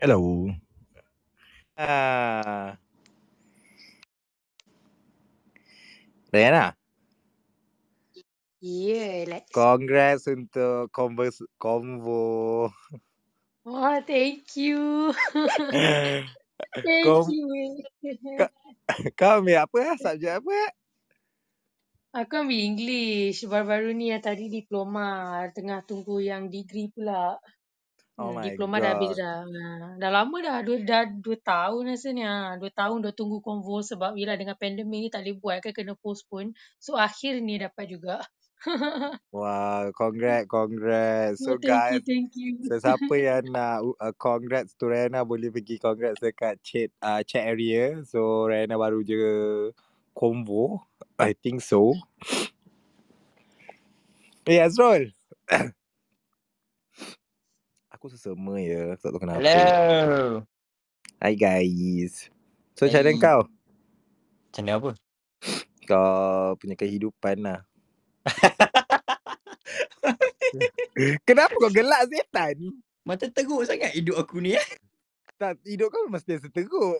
Hello. Ah. Diana, Ya, Lex. congrats untuk converse, convo. Oh, thank you. thank kau, you. kau, ambil apa? Subjek apa? Aku ambil English. Baru-baru ni yang tadi diploma. Tengah tunggu yang degree pula. Oh Hmm, my diploma dah habis god. dah. Dah lama dah. Dua, dah dua tahun rasanya. Dua tahun dah tunggu convo sebab yelah dengan pandemik ni tak boleh buat kan. Kena postpone. So akhir ni dapat juga. Wow, congrats, congrats. So oh, thank you, guys, thank you. sesiapa yang nak uh, congrats to Rena boleh pergi congrats dekat chat uh, chat area. So Rena baru je convo. I think so. Eh Azrul. Aku sesama ya. Tak tahu kenapa. Hello. Hi guys. So macam mana kau? Macam mana apa? Kau punya kehidupan lah. Kenapa kau gelak setan? Mata teruk sangat hidup aku ni eh. Tak, hidup kau mesti teruk.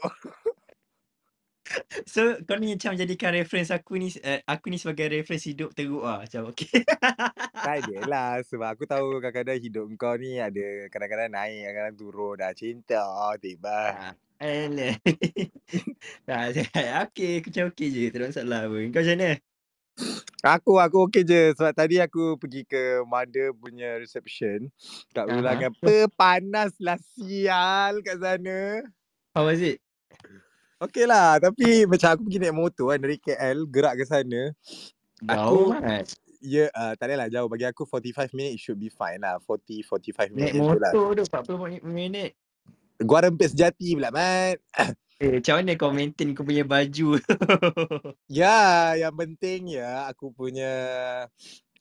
So kau ni macam jadikan reference aku ni uh, aku ni sebagai reference hidup teruk ah. Macam okey. Tak adalah sebab aku tahu kadang-kadang hidup kau ni ada kadang-kadang naik, kadang-kadang turun dah cinta tiba. Ah, Alah. tak. Okey, aku macam okey je. Tak ada masalah pun. Kau macam mana? Aku aku okey je sebab tadi aku pergi ke mother punya reception kat Aha. ulangan apa panas lah sial kat sana. How was it? Okey lah tapi macam aku pergi naik motor kan dari KL gerak ke sana. Jauh Aku mat. ya uh, tak adalah jauh bagi aku 45 minit it should be fine lah 40 45 minit Naik lah. motor tu 40 minit. Gua rempit sejati pula mat. Eh, macam mana kau maintain kau punya baju? Ya, yang penting ya aku punya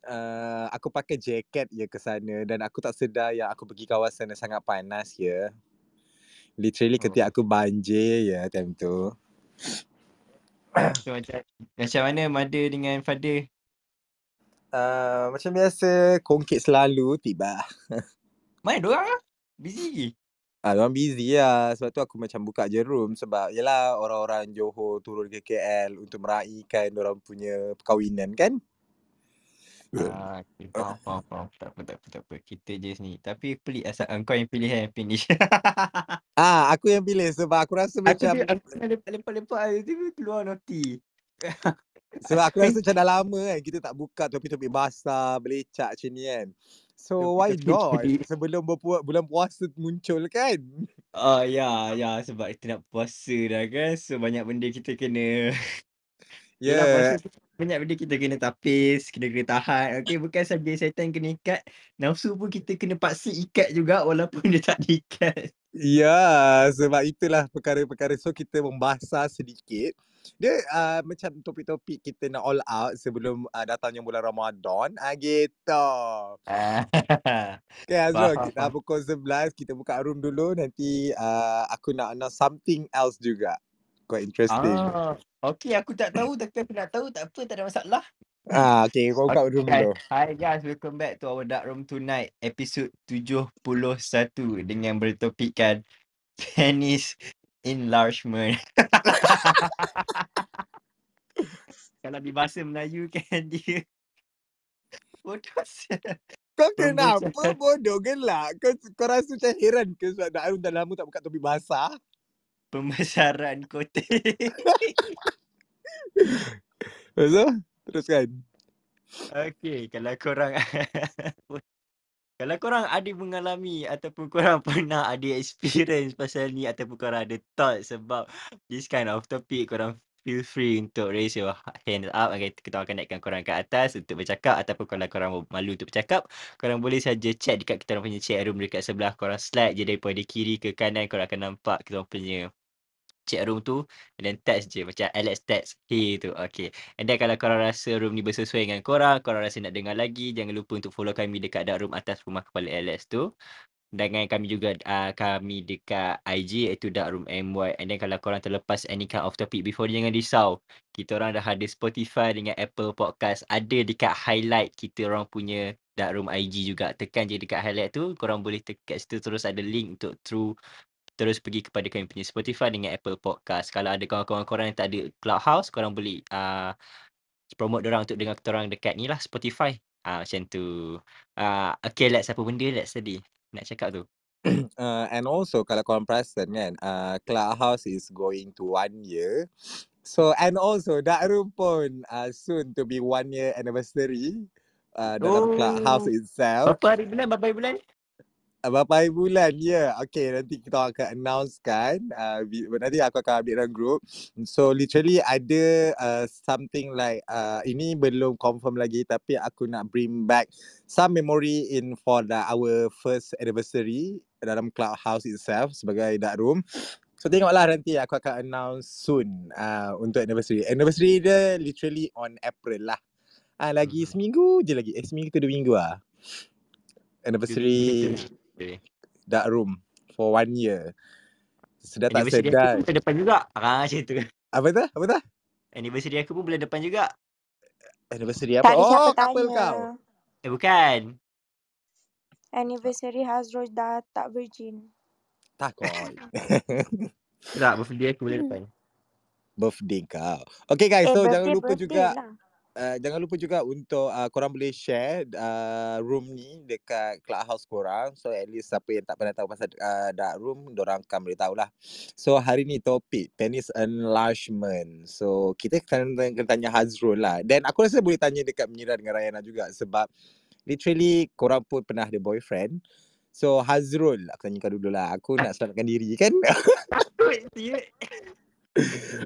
uh, aku pakai jaket je ke sana dan aku tak sedar yang aku pergi kawasan yang sangat panas ya. Literally Oh. ketika aku banjir ya time tu. so, macam, macam mana mother dengan father? Uh, macam biasa kongkit selalu tiba. Mana diorang ah? Busy. Ah, orang busy lah. Sebab tu aku macam buka je room sebab yelah orang-orang Johor turun ke KL untuk meraihkan orang punya perkahwinan kan. Ah, okay. Faham, faham, faham. Tak apa, tak apa, tak apa. Kita je sini. Tapi pelik asal kau yang pilih kan finish. Ah, aku yang pilih sebab aku rasa macam aku tengah lepak- lepak-lepak tiba keluar noti. Sebab aku rasa macam dah lama kan kita tak buka topik-topik basah, belecak macam ni kan. So why not sebelum berpu- bulan puasa muncul kan? Oh ya, ya sebab kita nak puasa dah kan. So banyak benda kita kena Ya. Yelah puasa banyak benda kita kena tapis, kena kena tahan. Okey, bukan saja syaitan kena ikat, nafsu pun kita kena paksa ikat juga walaupun dia tak diikat. Ya, sebab itulah perkara-perkara so kita membasah sedikit. Dia uh, macam topik-topik kita nak all out sebelum uh, datangnya bulan Ramadan. Ah gitu. Okay Azrul, Faham, kita faham. pukul 11 kita buka room dulu nanti uh, aku nak know something else juga. Quite interesting. ah, okey aku tak tahu tapi aku nak tahu tak apa, tak ada masalah. Ah, okay, kau buka room Okay, dulu. Hi guys, welcome back to our dark room tonight, episode 71 dengan bertopikkan penis enlargement. Kalau di bahasa Melayu kan dia bodoh. Kau kenapa bodoh gelak? Kau, kau rasa macam heran ke sebab dah, dah lama tak buka topik basah? Pembesaran kotak. So, teruskan. Okey, kalau korang kalau korang ada mengalami ataupun korang pernah ada experience pasal ni ataupun korang ada thoughts about this kind of topic, korang feel free untuk raise your hand up. Okay, kita akan naikkan korang ke atas untuk bercakap ataupun kalau korang malu untuk bercakap, korang boleh saja chat dekat kita orang punya chat room dekat sebelah. Korang slide je daripada kiri ke kanan, korang akan nampak kita punya chat room tu and then text je macam Alex text hey tu okay. And then kalau korang rasa room ni bersesuai dengan korang korang rasa nak dengar lagi jangan lupa untuk follow kami dekat dark room atas rumah kepala Alex tu. Dengan kami juga uh, kami dekat IG iaitu dark room MY and then kalau korang terlepas any kind of topic before jangan risau. Kita orang dah ada Spotify dengan Apple Podcast. Ada dekat highlight kita orang punya dark room IG juga. Tekan je dekat highlight tu korang boleh tekan situ terus ada link untuk through terus pergi kepada kami punya Spotify dengan Apple Podcast. Kalau ada kawan-kawan korang yang tak ada Clubhouse, korang boleh uh, promote orang untuk dengar kita orang dekat ni lah Spotify. Ah uh, macam tu. Uh, okay Lex, apa benda Lex tadi nak cakap tu? uh, and also kalau korang perasan kan, uh, Clubhouse is going to one year. So and also Dark Room pun uh, soon to be one year anniversary uh, dalam Oh. Clubhouse itself. Berapa hari bulan? Berapa hari bulan? Uh, berapa hari bulan? Ya, yeah. okay nanti kita akan announce kan. Uh, nanti aku akan update dalam group. So literally ada uh, something like uh, ini belum confirm lagi tapi aku nak bring back some memory in for the our first anniversary dalam Clubhouse itself sebagai dark room. So tengoklah nanti aku akan announce soon uh, untuk anniversary. Anniversary dia literally on April lah. Ah lagi Hmm. seminggu je lagi. Eh seminggu ke dua minggu ah. Anniversary Okay. dark room for one year. Sudah tak Anniversary sedar. aku pun bulan depan juga. Ah macam tu. Apa tu? Apa tu? Anniversary aku pun bulan depan juga. Anniversary apa? Tak ada siapa Oh, couple tanya. kau. Eh bukan. Anniversary Hazrul dah tak virgin. Takut. Tak, birthday aku bulan depan. birthday kau. Okay guys, Eh, so birthday, jangan lupa birthday juga lah. Uh, jangan lupa juga untuk uh, korang boleh share uh, room ni dekat clubhouse korang. So at least siapa yang tak pernah tahu pasal uh, dark room, dorang akan boleh tahulah. So hari ni topik penis enlargement. So kita kena tanya Hazrul lah. Dan aku rasa boleh tanya dekat Mira dengan Rayana juga sebab literally korang pun pernah ada boyfriend. So Hazrul, aku tanya kau dulu lah. Aku nak selamatkan diri kan? Siut.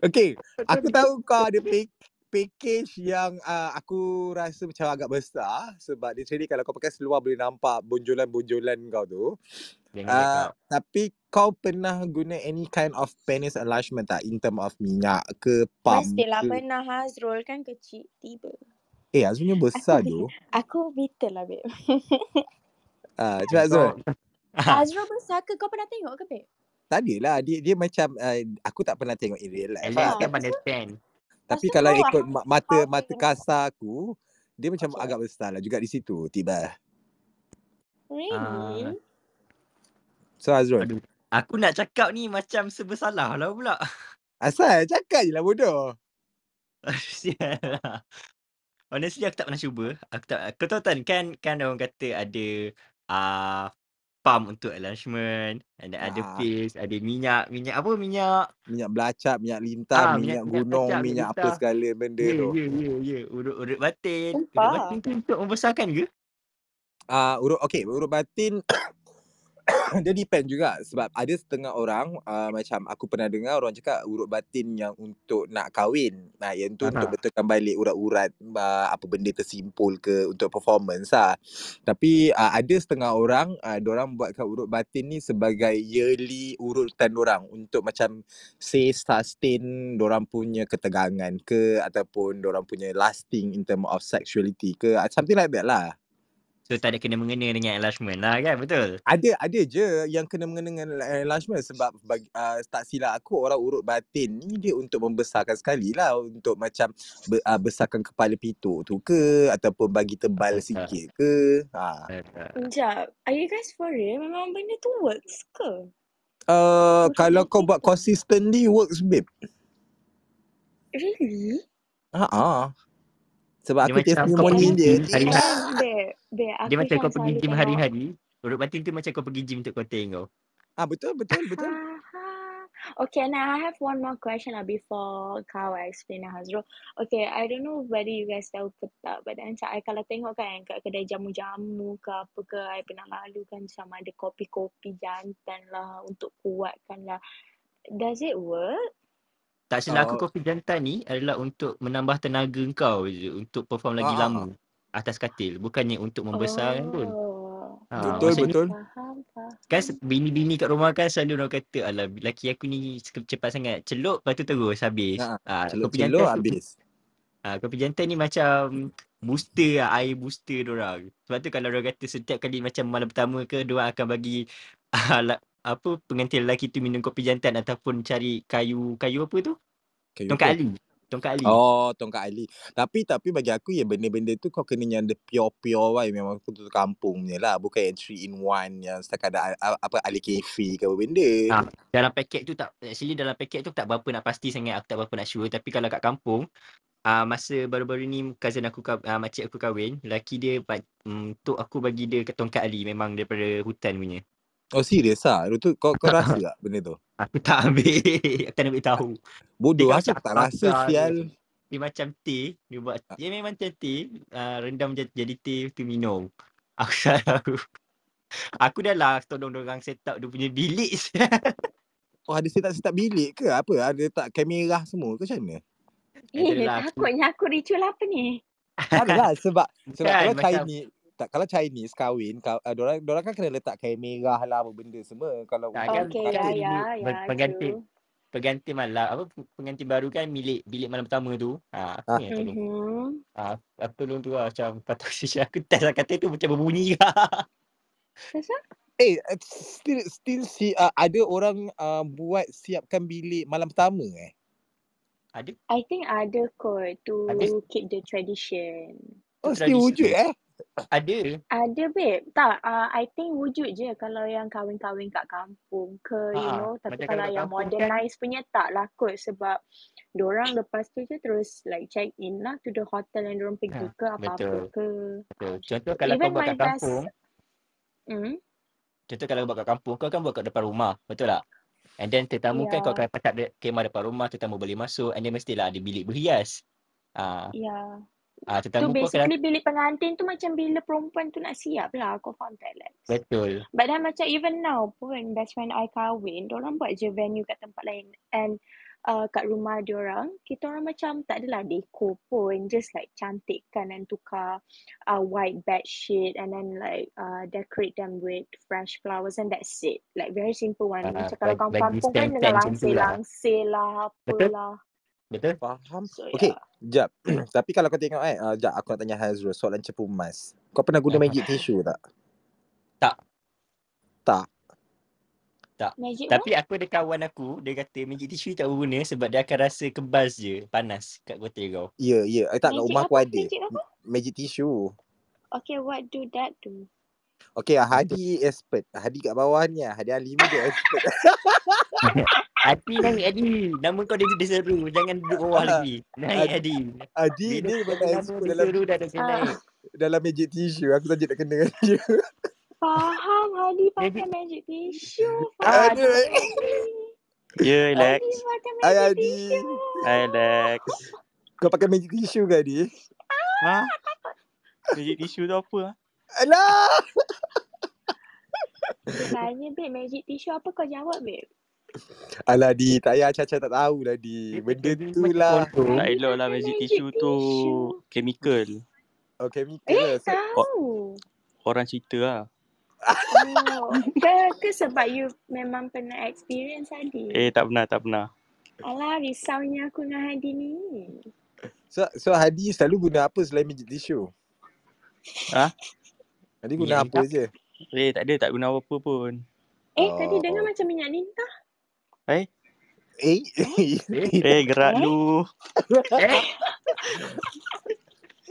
Okay, aku tahu kau ada pack, package yang uh, aku rasa macam agak besar sebab literally kalau kau pakai seluar boleh nampak bonjolan-bonjolan kau tu. Jangan Uh, cakap. tapi kau pernah guna any kind of penis enlargement tak in term of minyak ke pump Mestilah ke? pernah Hazrul kan kecil tiba. Eh Azrul besar tu. Aku bitter lah babe. Uh, cuba Azrul. Kau- Hazrul besar ke kau pernah tengok ke babe? Tak adalah. Dia, dia macam uh, aku tak pernah tengok in real life Alex lah. Ah, kan Tapi, tu kalau ikut ma- mata mata kasar aku, dia macam Okay. agak besar lah juga di situ tiba. Really? Ah, So Azrul. aduh. Aku nak cakap ni macam sebersalah lah pula. Asal cakap je lah bodoh. Lah. Honestly aku tak pernah cuba. Aku tak kau tahu kan kan kan orang kata ada uh, pump untuk enlargement, ada ada Ah, pills, ada minyak, minyak apa minyak minyak belacap, minyak lintah, ah minyak minyak minyak gunung, kacang, minyak minyak apa segala benda Ya tu. ya ya ya urut-urut batin. Urut Sumpah. batin tu untuk membesarkan ke? Ah, urut okey, urut batin dia depend juga sebab ada setengah orang uh, macam aku pernah dengar orang cakap urut batin yang untuk nak kahwin. Nah, yang tu untuk Aha. betulkan balik urat-urat uh, apa benda tersimpul ke untuk performance lah. Tapi uh, ada setengah orang uh, orang buatkan urut batin ni sebagai yearly urutan orang untuk macam say sustain orang punya ketegangan ke ataupun orang punya lasting in term of sexuality ke uh, something like that lah. So tak ada kena mengena dengan enlargement lah kan betul? Ada ada je yang kena mengena dengan enlargement sebab bagi, uh, tak silap aku orang urut batin ni dia untuk membesarkan sekali lah untuk macam be, uh, besarkan kepala pituk tu ke ataupun bagi tebal Ah, sikit ke. Ha. Sekejap. Are you guys for real? Memang benda tu works ke? Uh, kalau kau buat consistently works babe. Really? Ha ah. Sebab Dia aku test macam kau pneumonia pergi dia. gym hari-hari. Babe, babe Dia aku macam kau pergi gym tengok hari-hari. Urut batin tu macam kau pergi gym untuk kau. Ah betul betul betul. Okay, now I have one more question lah before kau explain lah Hazrul. Okay, I don't know whether you guys tahu ke tak, but then I kalau tengok kan kat kedai jamu-jamu ke apa ke, I pernah lalu kan sama ada kopi-kopi jantan lah untuk kuatkan lah. Does it work? Tak silap aku kopi jantan ni adalah untuk menambah tenaga kau je untuk perform lagi ah, ah, lama atas katil. Bukannya untuk membesarkan pun. Oh, Ha, betul maksudnya betul. faham, kan se- bini-bini kat rumah kan selalu orang kata alah laki aku ni cepat sangat celup lepas tu terus habis. Ha, Ha, kopi celup-celup jantan tu habis. ha, kopi jantan ni macam booster lah, air booster dorang. Sebab tu kalau orang kata setiap kali macam malam pertama ke diorang akan bagi apa pengantin lelaki tu minum kopi jantan ataupun cari kayu kayu apa tu? Kayu Tongkat apa? ali. Tongkat Ali. Oh, tongkat Ali. Tapi tapi bagi aku yang benda-benda tu kau kena yang the pure-pure wai memang aku tu kampung punya lah. Bukan yang 3 in 1 yang setakat ada apa Ali Kefi ke apa benda. Ha, dalam paket tu tak actually dalam paket tu tak berapa nak pasti sangat aku tak berapa nak sure tapi kalau kat kampung uh, masa baru-baru ni cousin aku uh, makcik aku kahwin lelaki dia um, tok aku bagi dia ke tongkat Ali memang daripada hutan punya. Oh serius ah. Tu kau kau rasa tak benda tu? Aku tak ambil. aku tak ambil tahu. Bodoh aku tak rasa bakar sial. Dia macam teh, dia buat dia memang macam teh, uh, rendam jadi, jadi teh tu minum. Aku tak tahu. Aku dah lah tolong orang set up dia punya bilik. Oh ada setak-setak bilik ke apa? Ada letak kamera semua ke macam mana? Eh, aku- takutnya aku ritual apa ni? Ada lah sebab sebab Kan, kalau macam- Chinese tak kalau Chinese kahwin kau uh, dorang dorang kan kena letak kamera lah apa benda semua kalau untuk kan Okay, ya, ya, ya, pen- pengantin true. pengantin malam apa pengantin baru kan milik bilik malam pertama tu. Ha, aku Ah. yang tolong. Mhm. Ha, aku tolong tu lah macam patut aku test lah kata tu macam berbunyi lah. Kenapa? Eh, uh, still still si uh, ada orang uh, buat siapkan bilik malam pertama eh. Ada I think ada kot to Ada. keep the tradition. Oh, still wujud eh. Ada. Ada babe. Tak, uh, I think wujud je kalau yang kahwin-kahwin kat kampung ke, you know. Tapi kalau kalau yang kampung kan- modernize punya tak lah kot sebab dorang lepas tu je terus like check in lah to the hotel yang dorang pergi Ha, ke apa-apa betul. ke. Betul. Contoh kalau Even kau buat kat kampung, Hmm? contoh kalau kau buat kat kampung, kau kan buat kat depan rumah, betul tak? And then tetamu kan kau Ya. akan patap de- kemah depan rumah, tetamu boleh masuk and then mestilah ada bilik berhias. Ah, Ya. Ah Tu tetamu pun basically bilik pengantin tu macam bila perempuan tu nak siap lah. Kau faham tak Lex? betul. But then macam even now pun best friend I kahwin, orang buat je venue kat tempat lain and uh, kat rumah diorang, kita orang macam tak adalah dekor pun, just like cantikkan and tukar uh, white bed sheet and then like uh, decorate them with fresh flowers and that's it. Like very simple one. Ah, macam kalau bagi- bagi kampung-kampung kan stand-stand dengan macam tu lah. langsir-langsir lah, Betul. apalah. Betul? Faham. So Okay, yeah. Jap. Tapi kalau kau tengok eh, uh, jap aku nak tanya Hazrul soalan cepu emas. Kau pernah guna magic tissue tak? Tak. Tak. Magic Tapi aku ada kawan aku, dia kata magic tissue tak berguna sebab dia akan rasa kebas je, panas kat kotak kau. Ya, ya. Eh, tak, kat Magic rumah aku apa? ada. Magic apa? Magic tissue. Okay, what do that do? Okay, ah, Hadi expert. Hadi kat bawah ni ah. Hadi Alimi dia expert. Hati naik Adi. Nama kau dia, dia seru. Jangan duduk bawah lagi. Naik Adi. Hadi Bila dia nama expert dia dalam seru dah dah kena Ah. naik. dalam magic tissue. Aku saja nak kena dengan dia. Faham Hadi pakai Magic- tissue. Aduh. Faham Hadi. Ya, Lex. Hadi pakai Hai Hadi. Hai, Lex. Kau pakai magic tissue ke Hadi? Ha? Magic tissue tu apa? Ah? Alah! Tanya babe magic tissue apa kau jawab babe? Alah Di, tak payah Caca tak tahu lah Di. Benda tu lah. Tak elok lah magic tissue tu chemical. Oh, chemical Eh lah. So, tahu. Orang cerita lah. Oh, ke, ke sebab you memang pernah experience Hadi? Eh, tak pernah, tak pernah. Alah risaunya aku dengan Hadi ni. so, so Hadi selalu guna apa selain magic tissue? Ha? Hadi guna Minyak apa je? Eh, tak ada, tak guna apa-apa pun. Eh tadi Oh. dengar macam minyak lintah. Eh, Eh? eh gerak Eh? lu. Eh?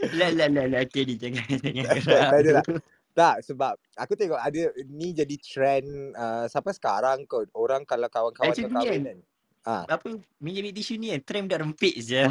Lah lah lah lah. Okay ni jangan jangan Tak- gerak. tak ada lah. tak, sebab aku tengok ada ni jadi trend uh, sampai sekarang kot. Orang kalau kawan-kawan Actually kau kahwin kan. kan. Ah, Apa minyak tisu ni kan trend dah rempit je.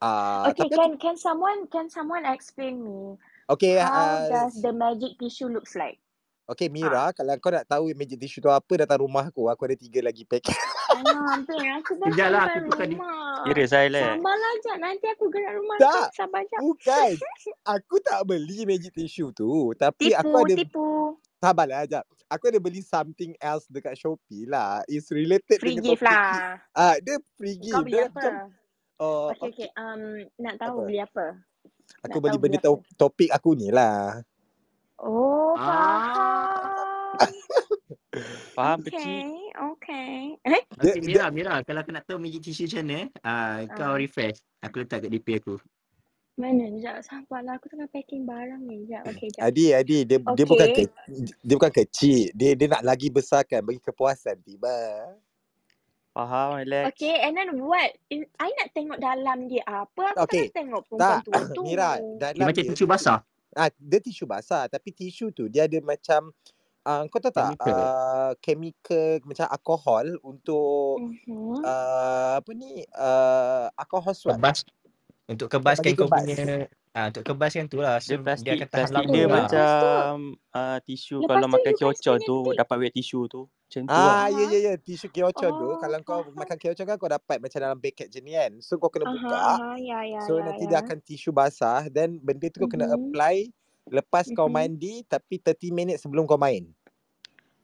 ah, Okay, tapi can can someone can someone explain me okay, how uh, does the magic tissue looks like? okay Mira, kalau kau nak tahu magic tissue tu apa datang rumah aku, aku ada tiga lagi pack. Alah, hampir aku dah Sekejap lah, sampai aku tukar di- rumah. Serius, saya Lex. Sabarlah jap, nanti aku gerak rumah Tak. tu. Sabar jap. Bukan. Aku tak beli magic tissue tu, tapi Tipu, aku ada tipu. sabarlah jap. Aku ada beli something else dekat Shopee lah. It's related Free dengan gift topik lah. Ah, dia free gift. Kau beli Dia apa? macam, oh, Okay, okay. Um, nak tahu Apa? beli apa? Aku nak tahu benda to- topik aku ni lah. Oh, Ah. faham. Faham okay, kecil? okay. Eh? Okay, Mira, Mira, kalau kau nak tahu magic tissue macam mana, ah, kau Ah. refresh. Aku letak kat DP aku. Mana? Sekejap, sabarlah. Aku tengah packing barang ni. Sekejap, okay, sekejap. Adi, Adi, dia dia bukan Okay. ke, dia bukan kecil. Dia dia nak lagi besarkan bagi kepuasan tiba. Faham, relax. Okay, and then what? In- I nak tengok dalam dia apa. Aku Okay. tengah tengok perempuan Tak, tua tu. Mira, Dia dalam macam dia, tisu basah. ah, dia tisu basah. Tapi tisu tu dia ada macam, uh, kau tahu tak, Chemical. uh, chemical macam alkohol untuk, Mhm. uh, apa ni, uh, alkohol swab. Kebas. Untuk kebaskan kau punya ah untuk kebaskan tu lah. So Dia plastik, dia akan tahan plastik lama dia lah. Tu- macam uh, tisu Lepas kalau tu makan punya tu dapat wet tisu tu. Macam tu lah. Ah, ya, ya, ya. Tisu tu, Oh, kalau kau makan keocon kan kau dapat macam dalam paket je ni kan. So kau kena buka. aha, ya, ya, So ya, nanti ya. dia akan tisu basah. Then benda tu kau kena Mhm. apply lepas kau Mhm. mandi tapi 30 minit sebelum kau main.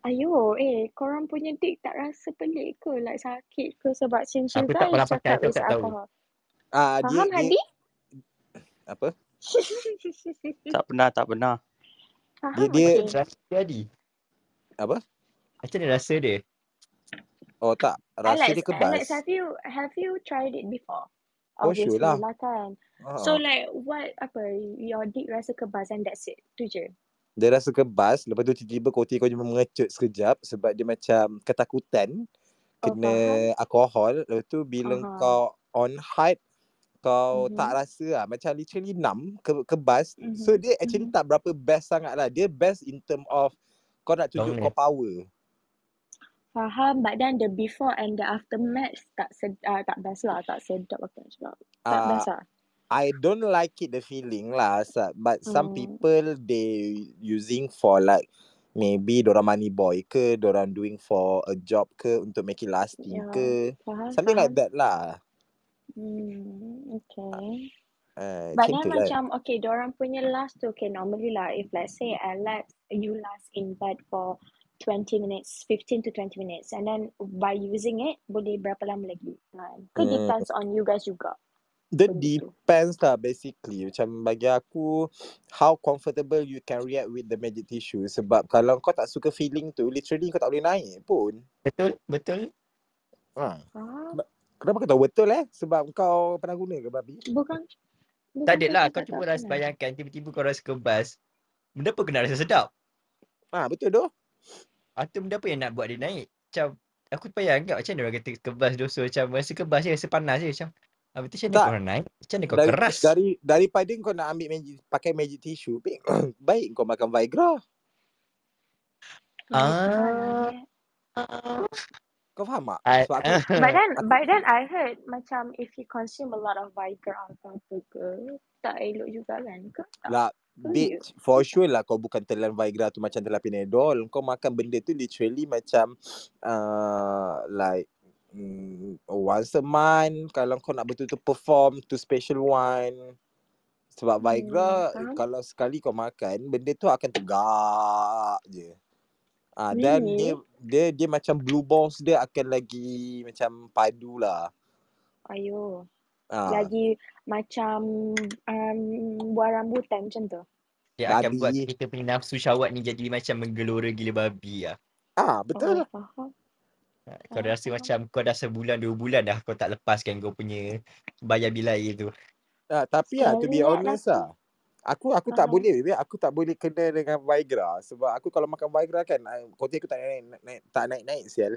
Ayo, eh, korang punya dik tak rasa pelik ke? Like sakit ke? Sebab since you Aku tak pernah pakai, aku tak tahu. alcohol. Ah, dia Faham, dia Hadi? apa? Tak pernah, tak pernah. Dia Faham, dia Macam okay. rasa dia Adi. apa? Macam mana rasa dia? Oh tak, rasa Alex, dia Alex, kebas. have you have you tried it before? Oh sure Obviously lah. lah kan. Ha. So like what apa your dick rasa kebas and that's it. Tu je. Dia rasa kebas, lepas tu tiba-tiba koti kau cuma mengecut sekejap sebab dia macam ketakutan Oh kena faham. alkohol. Lepas tu bila Aha. kau on height kau tak Mhm. rasa lah macam literally numb ke, kebas. So Mhm. dia actually Mhm. tak berapa best sangat lah. Dia best in term of kau nak tunjuk kau power. Faham, but then the before and the aftermath tak sed, uh, tak best lah, tak sedap aku nak cakap. Tak Uh, best lah. I don't like it the feeling lah. But some Hmm. people they using for like maybe dorang money boy ke, dorang doing for a job ke untuk make it lasting Ya, ke. faham, Something like faham. that lah. Hmm, okay. Uh, But macam then lah. macam okay, diorang punya last tu okay normally lah if let's say Alex you last in bed for 20 minutes, 15 to 20 minutes and then by using it boleh berapa lama lagi kan? Ke Hmm. depends on you guys juga tu. depends lah basically. Macam bagi aku, how comfortable you can react with the magic tissue. Sebab kalau kau tak suka feeling tu, literally kau tak boleh naik pun. Betul? Betul? Ha. Ah, Kenapa kau tahu betul eh? Sebab kau pernah guna ke babi? bukan bukan Tak ada lah. kau cuba rasa bayangkan tiba-tiba kau rasa kebas. Benda apa kena rasa sedap? Ha, betul doh. Atau benda apa yang nak buat dia naik? Macam aku bayangkan macam mana orang kata kebas dosa macam rasa kebas je, rasa panas je macam. Ah, betul macam mana kau naik? Macam mana kau Dari, keras? dari daripada kau nak ambil magic, pakai magic tissue, baik, baik kau makan Viagra. Ah. faham. Kau faham tak? I, Sebab aku But then, but then I heard macam if you consume a lot of Viagra atau apa ke, tak elok juga kan? Ke tak? lah, bitch, for sure lah kau bukan telan Viagra tu macam telan Panadol. Kau makan benda tu literally macam uh, like mm, once a month kalau kau nak betul-betul perform to special one. Sebab Hmm, Viagra faham. kalau sekali kau makan benda tu akan tegak je. Ah dan dia dia dia macam blue balls dia akan lagi macam padu lah. Ayo. Ah Lagi macam um, buah rambutan macam tu. dia akan buat babi. kita punya nafsu syahwat ni jadi macam menggelora gila babi lah. Ah Oh, betul. faham. Ah, Kau rasa faham. macam kau dah sebulan dua bulan dah kau tak lepaskan kau punya bayar bil air tu. Ah, tapi ah to be lah honest laki. ah. Aku aku tak Faham. boleh baby. Aku tak boleh kena dengan Viagra sebab aku kalau makan Viagra kan kotak aku tak naik, naik, naik tak naik-naik sial.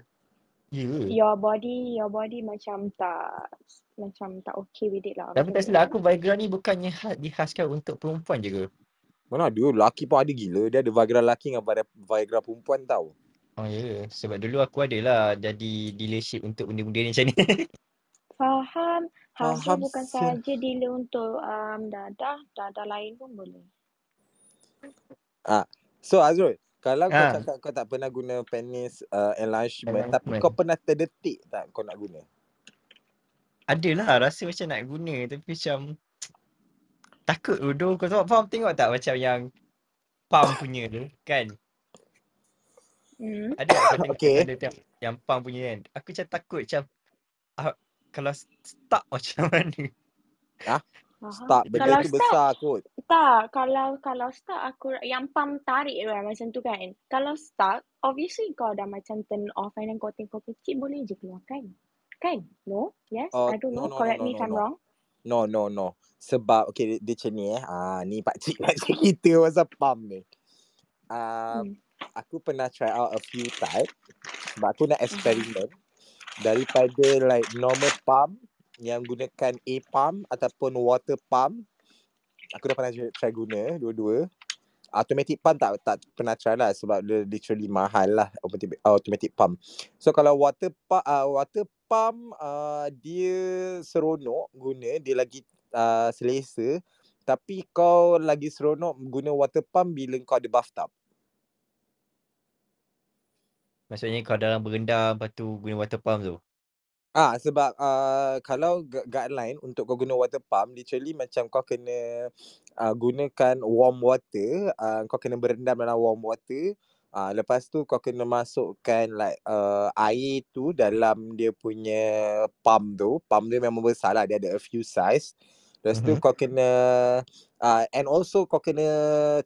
Ya. Yeah. Your body, your body macam tak macam tak okay with it lah. Tapi tak silap aku Viagra ni bukannya dihaskan untuk perempuan je ke? Mana ada laki pun ada gila. Dia ada Viagra laki dengan Viagra Viagra perempuan tau. Oh ya, yeah. sebab dulu aku ada lah jadi dealership untuk benda-benda ni macam ni. Faham. Faham bukan sial. saja dealer untuk um, dadah, dadah lain pun boleh. Ah, so Azrul, kalau kau ha, cakap kau tak pernah guna penis uh, enlargement tapi enlargement. kau pernah terdetik tak kau nak guna? Adalah rasa macam nak guna tapi macam takut dulu. Kau tahu faham tengok tak macam yang pump punya tu kan? Hmm. Ada tak kau tengok Okay. ada yang pump punya kan? Aku macam takut macam ah, kalau stuck macam mana? Ah, Faham. start benda Kalau tu start, besar kot. tak. Kalau kalau start aku yang pump tarik kan macam tu kan. Kalau start, obviously kau dah macam turn off and then kau tengok kecil boleh je keluar kan? Kan? No? Yes? Oh, I don't no know. no no Correct no me if no I'm no. wrong. No no no. Sebab okay dia, dia macam ni eh. Ah ni pak cik nak cerita pasal pump ni. Um, Hmm. aku pernah try out a few type sebab aku nak eksperimen. Daripada like normal pump yang gunakan A pump ataupun water pump. Aku dah pernah try, try guna dua-dua. Automatic pump tak tak pernah try lah sebab dia literally mahal lah automatic, automatic pump. So kalau water pump uh, water pump uh, dia seronok guna, dia lagi uh, selesa. Tapi kau lagi seronok guna water pump bila kau ada bathtub. Maksudnya kau dalam berendam lepas tu guna water pump tu. Ah sebab uh, kalau gu- guideline untuk kau guna water pump literally macam kau kena uh, gunakan warm water, uh, kau kena berendam dalam warm water. Ah uh, lepas tu kau kena masukkan like uh, air tu dalam dia punya pump tu. Pump dia memang besar lah, dia ada a few size. Lepas tu Mhm. kau kena uh, and also kau kena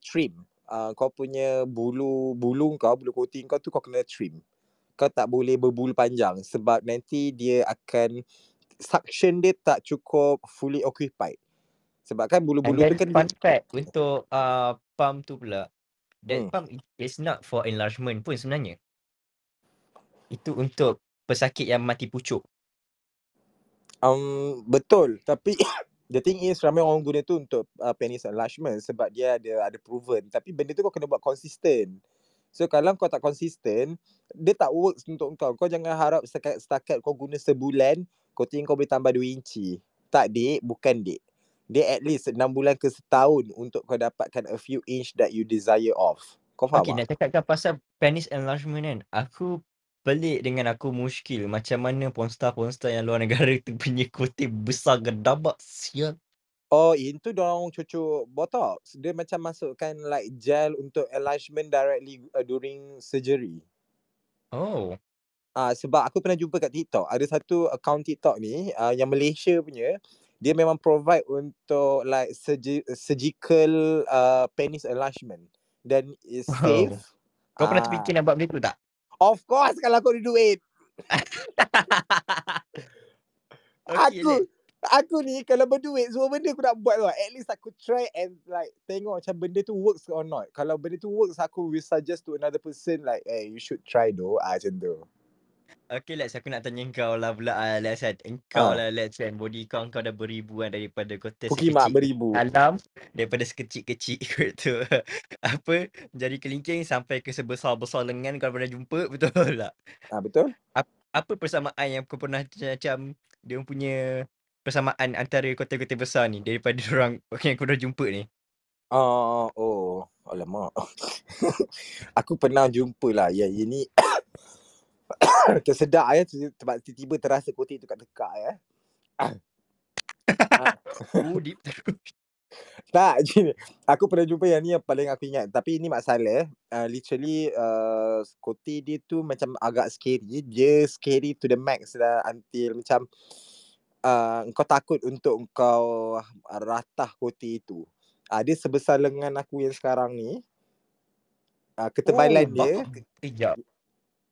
trim. Uh, kau punya bulu bulu kau, bulu kuting kau tu kau kena trim kau tak boleh berbulu panjang sebab nanti dia akan suction dia tak cukup fully occupied. Sebab kan bulu-bulu tu kan fun dia, fact untuk uh, pump tu pula. hmm. That pump i- is not for enlargement pun sebenarnya. Itu untuk pesakit yang mati pucuk. um, betul tapi the thing is ramai orang guna tu untuk uh, penis enlargement sebab dia ada ada proven tapi benda tu kau kena buat konsisten. So kalau kau tak konsisten, dia tak works untuk kau. Kau jangan harap setakat, setakat kau guna sebulan, kau tinggal kau boleh tambah 2 inci. Tak dek, bukan dek. Dia at least 6 bulan ke setahun untuk kau dapatkan a few inch that you desire of. Kau faham Okay, tak? nak cakapkan pasal penis enlargement kan. Aku pelik dengan aku muskil. Macam mana pornstar-pornstar yang luar negara tu punya kote besar gedabak sial. Oh, itu dorang cucuk botox. Dia macam masukkan like gel untuk enlargement directly uh, during surgery. Oh. Ah uh, sebab aku pernah jumpa kat TikTok, ada satu account TikTok ni uh, yang Malaysia punya, dia memang provide untuk like surgi- surgical uh, penis enlargement dan is safe. Wow. Kau pernah Ah, terfikir nak buat benda tu tak? Of course kalau aku ada duit. okay, Aku let. aku ni kalau berduit semua benda aku nak buat tau. At least aku try and like tengok macam benda tu works or not. Kalau benda tu works aku will suggest to another person like hey you should try though. Ah macam tu. Okay Lex, aku nak tanya kau lah pula ah, Lex kan. Engkau Ah. lah Lex kan. Body kau kau dah beribuan daripada kota Pukimak sekecil beribu. dalam. Daripada sekecil-kecil kot tu. Apa, jari kelingking sampai ke sebesar-besar lengan kau pernah jumpa. Betul tak? Ah betul? Ap- apa persamaan yang kau pernah macam dia punya persamaan antara kota-kota besar ni daripada orang yang kau dah jumpa ni? Ah oh alamak. aku pernah jumpa lah yang ini tersedak ya sebab tiba-tiba terasa kotik tu kat tekak ya. Ah. Oh, deep. Tak, gini. Aku pernah jumpa yang ni yang paling aku ingat. Tapi ini masalah. Uh, literally, uh, koti dia tu macam agak scary. Dia scary to the max lah until macam uh, kau takut untuk kau ratah koti itu. Uh, dia sebesar lengan aku yang sekarang ni. Uh, ketebalan Oh, dia, bak- Kejap.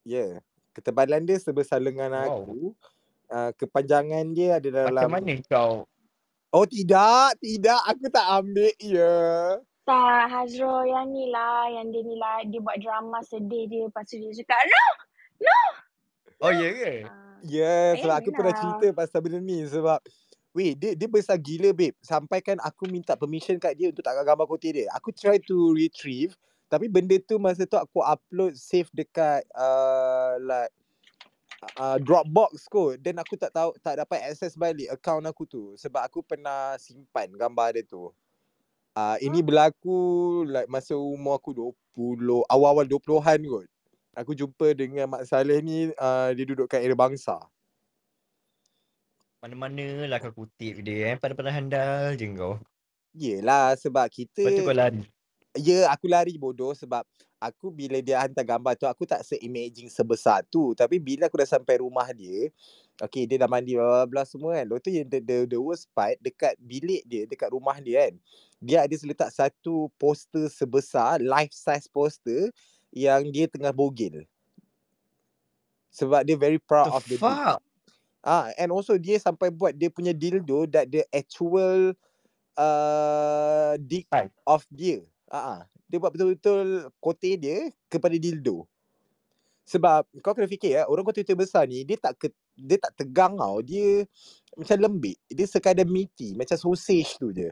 ya. Yeah, ketebalan dia sebesar lengan Wow. aku. Uh, kepanjangan dia ada Macam dalam... mana kau Oh tidak, tidak. Aku tak ambil ya. Tak, Hazro yang ni lah, yang dia ni lah, dia buat drama sedih dia, lepas tu dia cakap, no! Oh ya ke? Uh, Ya, sebab eh, aku pernah lah. cerita pasal benda ni sebab Weh, dia, dia besar gila babe. Sampai kan aku minta permission kat dia untuk tak gambar kotak dia. Aku try to retrieve. Tapi benda tu masa tu aku upload save dekat uh, like uh, Dropbox kot. Dan aku tak tahu tak dapat access balik account aku tu. Sebab aku pernah simpan gambar dia tu. Uh, ini berlaku like masa umur aku 20, awal-awal 20-an kot. Aku jumpa dengan Mak Saleh ni, uh, dia duduk kat area bangsa. Mana-mana lah kau kutip dia eh. Pada-pada handal je kau. Yelah sebab kita Lepas tu kau lari. Ya aku lari bodoh sebab Aku bila dia hantar gambar tu Aku tak se-imagine sebesar tu Tapi bila aku dah sampai rumah dia Okay dia dah mandi bla bla semua kan Lepas tu yang the, the, the worst part Dekat bilik dia Dekat rumah dia kan Dia ada seletak satu poster sebesar Life size poster Yang dia tengah bogel Sebab dia very proud The of the fuck? Ah, and also dia sampai buat dia punya dildo that the actual uh, dick Size. of dia. Ah, ah. dia buat betul-betul kote dia kepada dildo. Sebab kau kena fikir ya, orang kuarter besar ni dia tak ke, dia tak tegang tau. Dia macam lembik. Dia sekadar meaty, macam sausage tu je.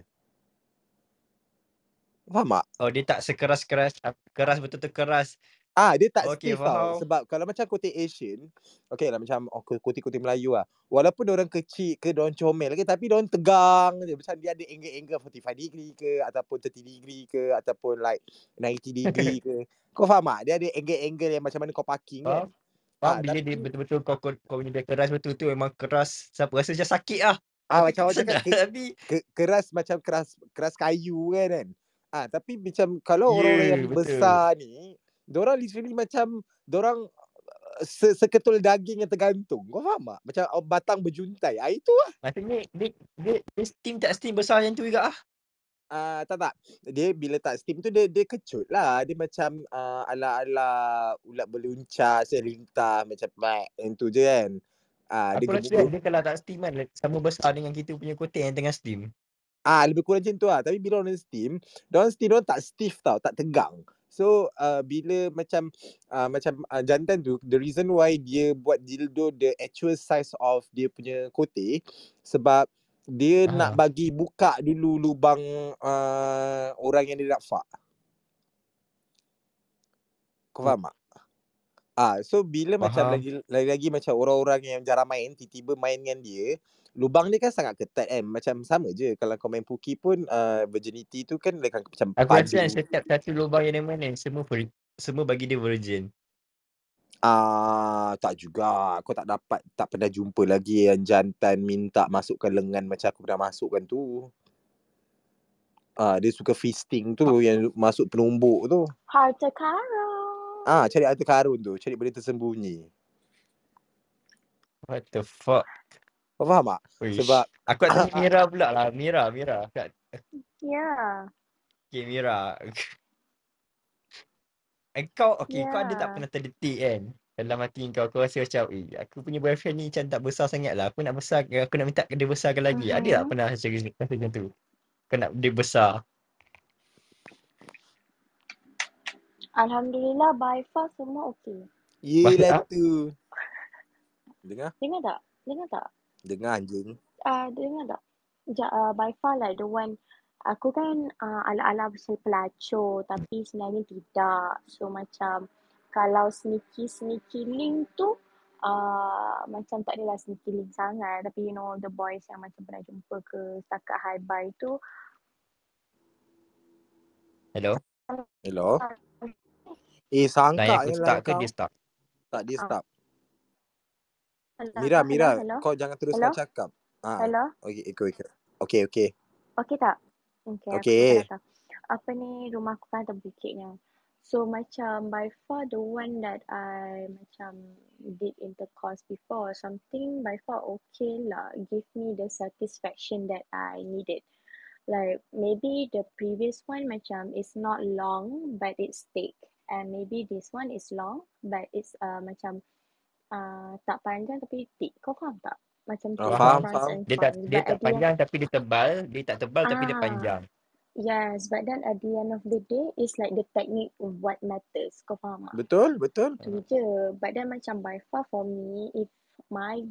Faham tak? Oh dia tak sekeras-keras keras betul-betul keras. Ah, dia tak Okey, stiff tau. faham. Sebab kalau macam kotik Asian, okay lah macam oh, kotik-kotik Melayu lah. Walaupun orang kecil ke, orang comel ke, tapi orang tegang je. Macam dia ada angle-angle 45 degree ke, ataupun 30 degree ke, ataupun like 90 degree ke. Kau faham tak? Dia ada angle-angle yang macam mana kau parking kan. Faham? Faham Ah, bila dia betul-betul kau kau, kau punya dia keras betul-betul memang keras. Siapa rasa macam sakit lah. Ah, macam orang cakap Tapi ke, keras macam keras keras kayu kan kan. Ah, tapi macam kalau orang-orang Ya, yang betul. besar ni, diorang literally macam diorang uh, se seketul daging yang tergantung. Kau faham tak? Macam oh, batang berjuntai. Ah, itu lah. maksudnya dia, dia, dia steam tak steam besar macam tu juga ah. Ah, tak tak. Dia bila tak steam tu dia dia kecut lah. Dia macam uh, ala-ala ulat beluncur selintah macam mak yang tu je kan. Ah, dia Aku rasa gemuk. dia kalau tak steam kan sama besar dengan kita punya kotak yang tengah steam. Ah, lebih kurang macam tu lah. Tapi bila orang steam, orang steam orang tak stiff tau, tak tegang. So uh, bila macam uh, macam uh, jantan tu the reason why dia buat dildo the actual size of dia punya kote sebab dia nak Ah. bagi buka dulu lubang uh, orang yang dia nak fuck. Kau Oh. faham tak? Ah, so bila macam Faham. lagi lagi-lagi macam orang-orang yang jarang main tiba-tiba main dengan dia, lubang dia kan sangat ketat kan. Macam sama je kalau kau main puki pun uh, virginity tu kan dia kan macam Aku rasa kan setiap satu lubang yang dia main semua vir, semua bagi dia virgin. Ah, tak juga. Aku tak dapat tak pernah jumpa lagi yang jantan minta masukkan lengan macam aku pernah masukkan tu. Ah, dia suka fisting tu yang masuk penumbuk tu. Harta karun. Ah, cari harta karun tu, cari benda tersembunyi. What the fuck? Kau faham tak? Uish. Sebab Aku nak tanya Mira pula lah. Mira, Mira. Kat, Yeah. okay, Mira. Engkau, okay, kau ada tak Yeah. pernah terdetik kan? Dalam hati kau, kau rasa macam, eh, aku punya boyfriend ni macam tak besar sangat lah. Aku nak besar, aku nak minta dia besarkan lagi. Ada tak pernah rasa, rasa macam tu? Kau nak dia besar. Alhamdulillah by far semua okey. yelah Maksud- tu. Dengar? Dengar tak? Dengar tak? Dengar anjing. Ah, uh, dengar tak? Ja, uh, by far like the one aku kan uh, ala-ala pasal pelacur tapi sebenarnya tidak. So macam kalau sneaky-sneaky link tu uh, macam tak adalah sneaky link sangat tapi you know the boys yang macam pernah jumpa ke setakat high bye tu Hello? Hello? Eh, Tanya sangka aku je start ke kau. dia start? Tak, dia Ah. stop. Hello, Mira, hello, Mira, hello, kau jangan teruskan Hello? cakap. Ah, hello. okey, ikut, ikut. Okey, okey. Okey tak? Okey, aku Okey. okay. tahu. Apa ni rumah aku kan terbukitnya. So macam by far the one that I macam did intercourse before or something by far okay lah. Give me the satisfaction that I needed. Like maybe the previous one macam is not long but it's thick. And maybe this one is long but it's uh, macam uh, tak panjang tapi thick. Kau faham tak? Macam tu, Oh, Faham. faham, Dia tak dia But tak end, panjang tapi dia tebal. Dia tak tebal tapi dia ah, panjang. Yes, but then at the end of the day, it's like the technique of what matters. Kau faham tak? Betul, betul. Tu je. But then macam by far for me, if my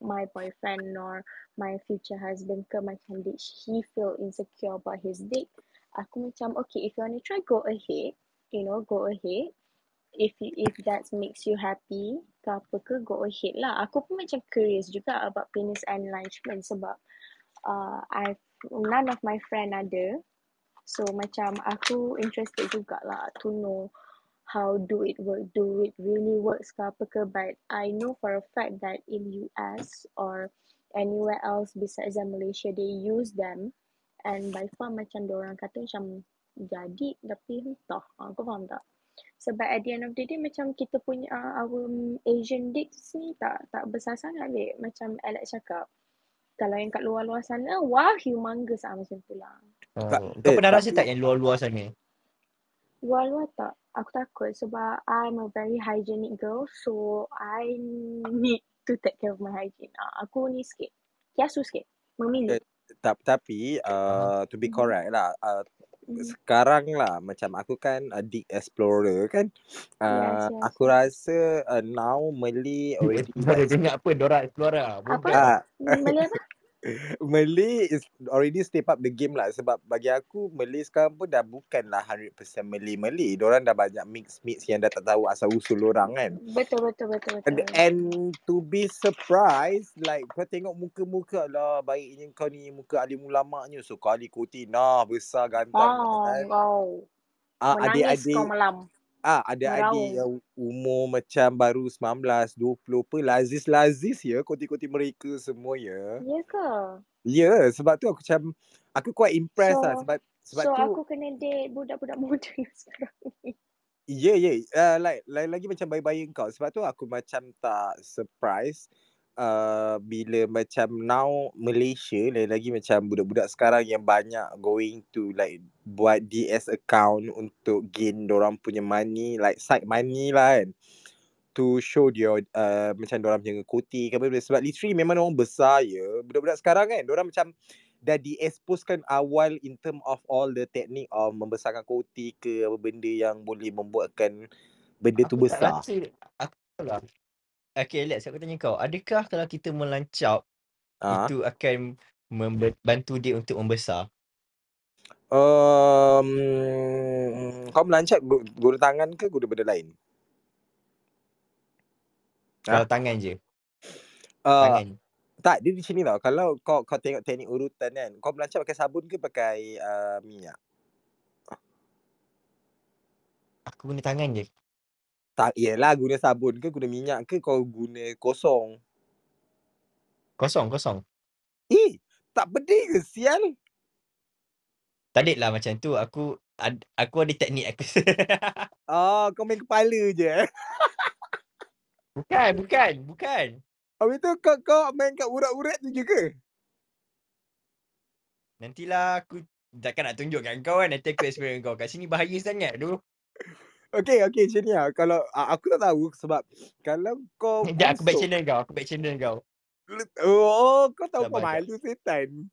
my boyfriend or my future husband ke macam did he feel insecure about his dick, aku macam okay, if you want to try, go ahead. You know, go ahead. If you, if that makes you happy ke apa ke, go ahead lah. Aku pun macam curious juga about penis enlargement sebab uh, I've none of my friend ada. So macam aku interested jugalah to know how do it work, do it really works ke apa ke. But I know for a fact that in US or anywhere else besides than Malaysia, they use them. And by far macam orang kata macam jadi tapi entah. Ha, kau faham tak? Sebab at the end of the day macam kita punya uh, our Asian dicks ni tak tak besar sangat dek. Macam Alex cakap. Kalau yang kat luar-luar sana, wah humongous ah macam tu lah. Tak, Oh. Kau eh, pernah rasa tak yang luar-luar sana? Luar-luar tak. Aku takut sebab I'm a very hygienic girl. So, I need to take care of my hygiene. Ah, aku ni sikit. Kiasu sikit. Memilih. eh, ta- tapi uh, to be Mhm. correct lah, uh. Sekarang lah macam aku kan uh, deep explorer kan. Uh, yes, aku yes. rasa uh, now Malay already dengar apa? Dora Explorer. Apa? Bukan. ah Malay apa? Malay is already step up the game lah sebab bagi aku Malay sekarang pun dah bukanlah 100% Malay Malay. Diorang dah banyak mix-mix yang dah tak tahu asal usul orang kan. Betul, betul, betul, And, betul. and to be surprised like kau tengok muka-muka lah baiknya kau ni muka alim ulama'nya so kali kuti nah besar gantang Wow, kan. wow. Ah Menangis adik-adik kau malam. Ah adik-adik Meraung. yang umur macam baru 19 20 pe lazis-lazis ya koti-koti mereka semua ya. Ya ke? Ya yeah, sebab tu aku macam aku quite impressed lah So, sebab sebab so tu aku kena date budak-budak muda sekarang ni. Ya, ya. Uh, like, lain lagi macam bayi-bayi kau. Sebab tu aku macam tak surprise uh, bila macam now Malaysia, lain lagi macam budak-budak sekarang yang banyak going to like buat DS account untuk gain orang punya money, like side money lah kan. To show dia uh, macam orang punya koti ke apa. Sebab literally memang orang besar ya. Budak-budak sekarang kan, orang macam dah diexposekan awal in term of all the technique of membesarkan koti ke apa benda yang boleh membuatkan benda tu Aku tak besar. rasa. Aku tahu lah. Okay Alex, aku tanya kau. Adakah kalau kita melancap, Ah. itu akan membantu dia untuk membesar? Um, kau melancap gu- guna tangan ke guna benda lain? Kalau Ha? tangan je. Uh, Tangan. tak, dia di sini tau. Kalau kau kau tengok teknik urutan kan, kau melancap pakai sabun ke pakai uh, minyak? Aku guna tangan je. Tak, yelah guna sabun ke guna minyak ke kau guna kosong. Kosong, kosong. Eh, tak pedih ke sial? Tak lah macam tu. Aku ad, aku ada teknik aku. Ah, kau main kepala je eh. bukan, bukan, bukan. Habis tu kau, kau main kat urat-urat tu je ke? Nantilah aku takkan nak tunjuk kat kau kan. Nanti aku explain kau. Kat sini bahaya sangat tu. Okay, okay macam ni lah. Kalau aku tak tahu sebab kalau kau Sekejap aku back channel kau. Aku back channel kau. Oh, kau tahu kau malu setan.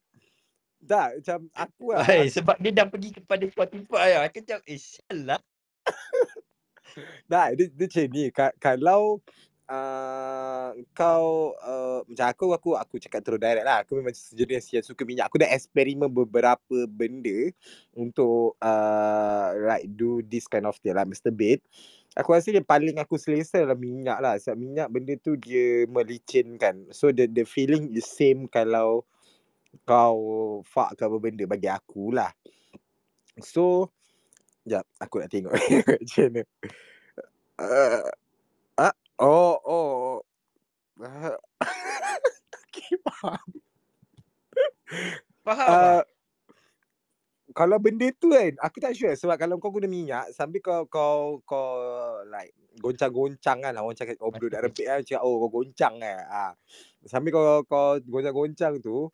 Tak, macam aku lah. Hai, sebab dia dah pergi kepada Spotify lah. Aku macam, eh, salah. Tak, dia, dia macam ni. Ka, kalau uh, kau uh, macam aku aku aku cakap terus direct lah. Aku memang sejenis yang suka minyak. Aku dah eksperimen beberapa benda untuk uh, like do this kind of thing lah, masturbate. Aku rasa yang paling aku selesa lah minyak lah. Sebab minyak benda tu dia melicinkan. So the the feeling is same kalau kau fuck ke apa benda bagi aku lah. So, Sekejap, aku nak tengok macam mana. Uh, oh, oh. Uh, okay, faham. Faham uh, kalau benda tu kan, aku tak sure sebab kalau kau guna minyak sambil kau kau kau like goncang-goncang kan orang cakap oh budak rempit kan cakap oh kau goncang kan. Ah. Sambil kau kau goncang-goncang tu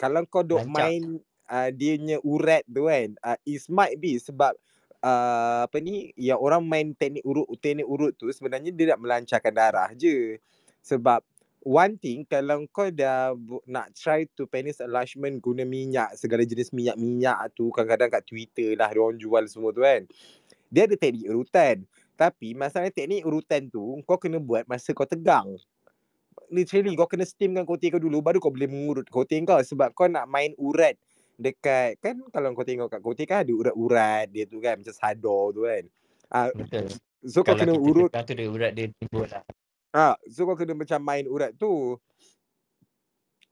kalau kau Lancap. main uh, dia punya urat tu kan, uh, it might be sebab uh, apa ni yang orang main teknik urut teknik urut tu sebenarnya dia nak melancarkan darah je. Sebab one thing kalau kau dah nak try to penis enlargement guna minyak segala jenis minyak-minyak tu kadang-kadang kat Twitter lah dia orang jual semua tu kan. Dia ada teknik urutan. Tapi masalahnya teknik urutan tu kau kena buat masa kau tegang. Literally kau kena steamkan kote kau dulu baru kau boleh mengurut kote kau sebab kau nak main urat dekat kan kalau kau tengok kat kote kan ada urat-urat dia tu kan macam sador tu kan. Ah Betul. so kau Kalau kena kita urut tekan tu dia urat dia timbul lah. Ah, so kau kena macam main urat tu.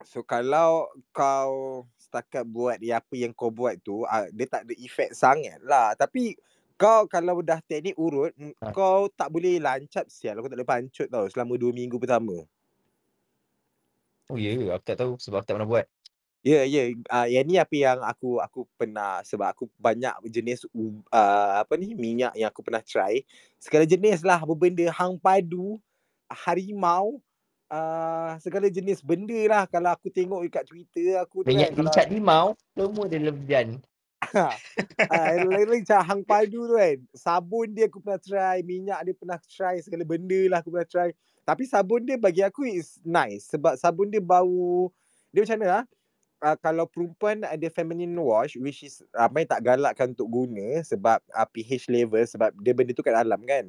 So kalau kau setakat buat ya apa yang kau buat tu, ah, dia tak ada efek sangat lah. Tapi kau kalau dah teknik urut, Ha. kau tak boleh lancap sial. Kau tak boleh pancut tau selama 2 minggu pertama. Oh ya, yeah, aku tak tahu sebab aku tak pernah buat. Ya, ya. Uh, yang ni apa yang aku aku pernah sebab aku banyak jenis uh, apa ni minyak yang aku pernah try. Segala jenis lah apa benda hang padu, harimau, uh, segala jenis benda lah kalau aku tengok dekat Twitter aku tu Minyak kan kalau lincak limau, semua dia lebihan. ah, lain-lain macam hang padu tu kan. Sabun dia aku pernah try, minyak dia pernah try, segala benda lah aku pernah try. Tapi sabun dia bagi aku is nice sebab sabun dia bau dia macam mana ah? Uh, kalau perempuan ada feminine wash which is ramai tak galakkan untuk guna sebab uh, pH level sebab dia benda tu kat dalam kan.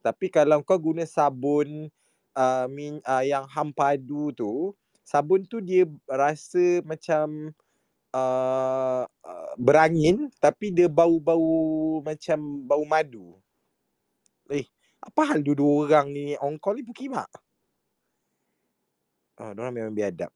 Tapi kalau kau guna sabun uh, min, uh, yang hampadu tu, sabun tu dia rasa macam uh, berangin tapi dia bau-bau macam bau madu. Eh, apa hal dua-dua orang ni on call ni pukimak? Oh, diorang memang biadab.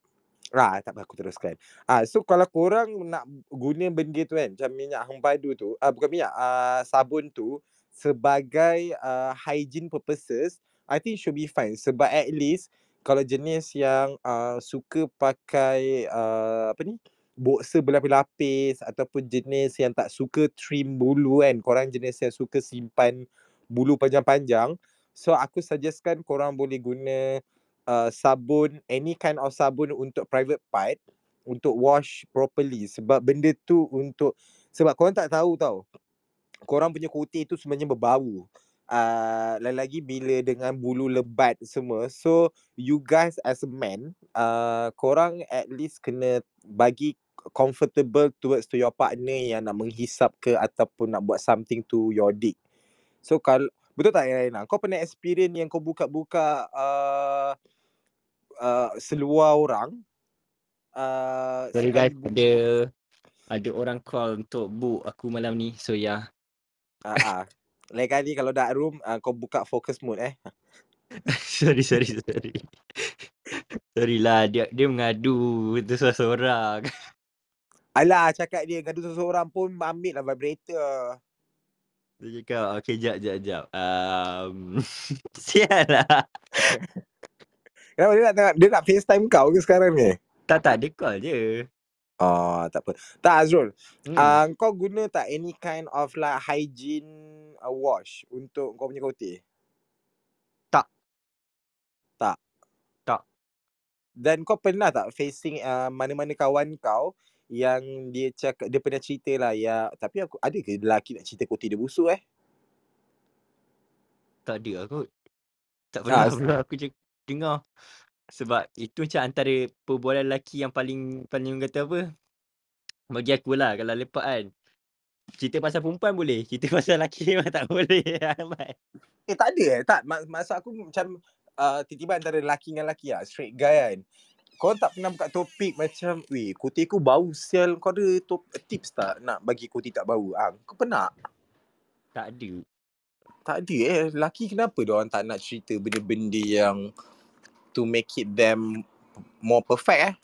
Ah, tak apa aku teruskan. Ah, so kalau korang nak guna benda tu kan, macam minyak hempadu tu, ah bukan minyak, ah sabun tu sebagai uh, hygiene purposes, I think should be fine sebab at least kalau jenis yang uh, suka pakai uh, apa ni? boxer berlapis-lapis ataupun jenis yang tak suka trim bulu kan, korang jenis yang suka simpan bulu panjang-panjang, so aku suggestkan korang boleh guna uh, sabun any kind of sabun untuk private part untuk wash properly. Sebab benda tu untuk sebab korang tak tahu tau korang punya kote tu sebenarnya berbau. Uh, lagi-lagi bila dengan bulu lebat semua. So you guys as a man uh, korang at least kena bagi comfortable towards to your partner yang nak menghisap ke ataupun nak buat something to your dick. So kalau betul tak Raina? Kau pernah experience yang kau buka-buka uh, uh, seluar orang uh, Sorry guys, ada ada orang call untuk book aku malam ni. So ya. Yeah. Ah, uh, lain kali kalau dark room uh, kau buka focus mode eh. sorry, sorry, sorry. sorry lah, dia dia mengadu itu seorang. Alah, cakap dia ngadu seseorang pun ambil lah vibrator. Dia cakap, okay, jap, jap, jap. Um, sial lah. Kenapa dia nak tengok, dia nak FaceTime kau ke sekarang ni? Tak, tak, dia call je. Oh, tak apa. Tak Azrul, Hmm. uh, kau guna tak any kind of like hygiene uh, wash untuk kau punya kote? Tak. Tak? Tak. Dan kau pernah tak facing uh, mana-mana kawan kau yang dia cakap, dia pernah cerita lah ya, tapi aku ada ke lelaki nak cerita kote dia busuk eh? Tak ada kot. Tak pernah Ah, pula aku je dengar. Sebab itu macam antara perbualan lelaki yang paling paling orang kata apa? Bagi aku lah kalau lepak kan. Cerita pasal perempuan boleh. Cerita pasal lelaki memang tak boleh. Ahmad. Eh tak ada eh tak mak, maksud aku macam uh, tiba-tiba antara lelaki dengan lelaki lah straight guy kan kau tak pernah buka topik macam weh kote aku bau sial kau ada top, tips tak nak bagi kote tak bau ah kau pernah tak ada. tak ada eh lelaki kenapa dia orang tak nak cerita benda-benda yang to make it them more perfect eh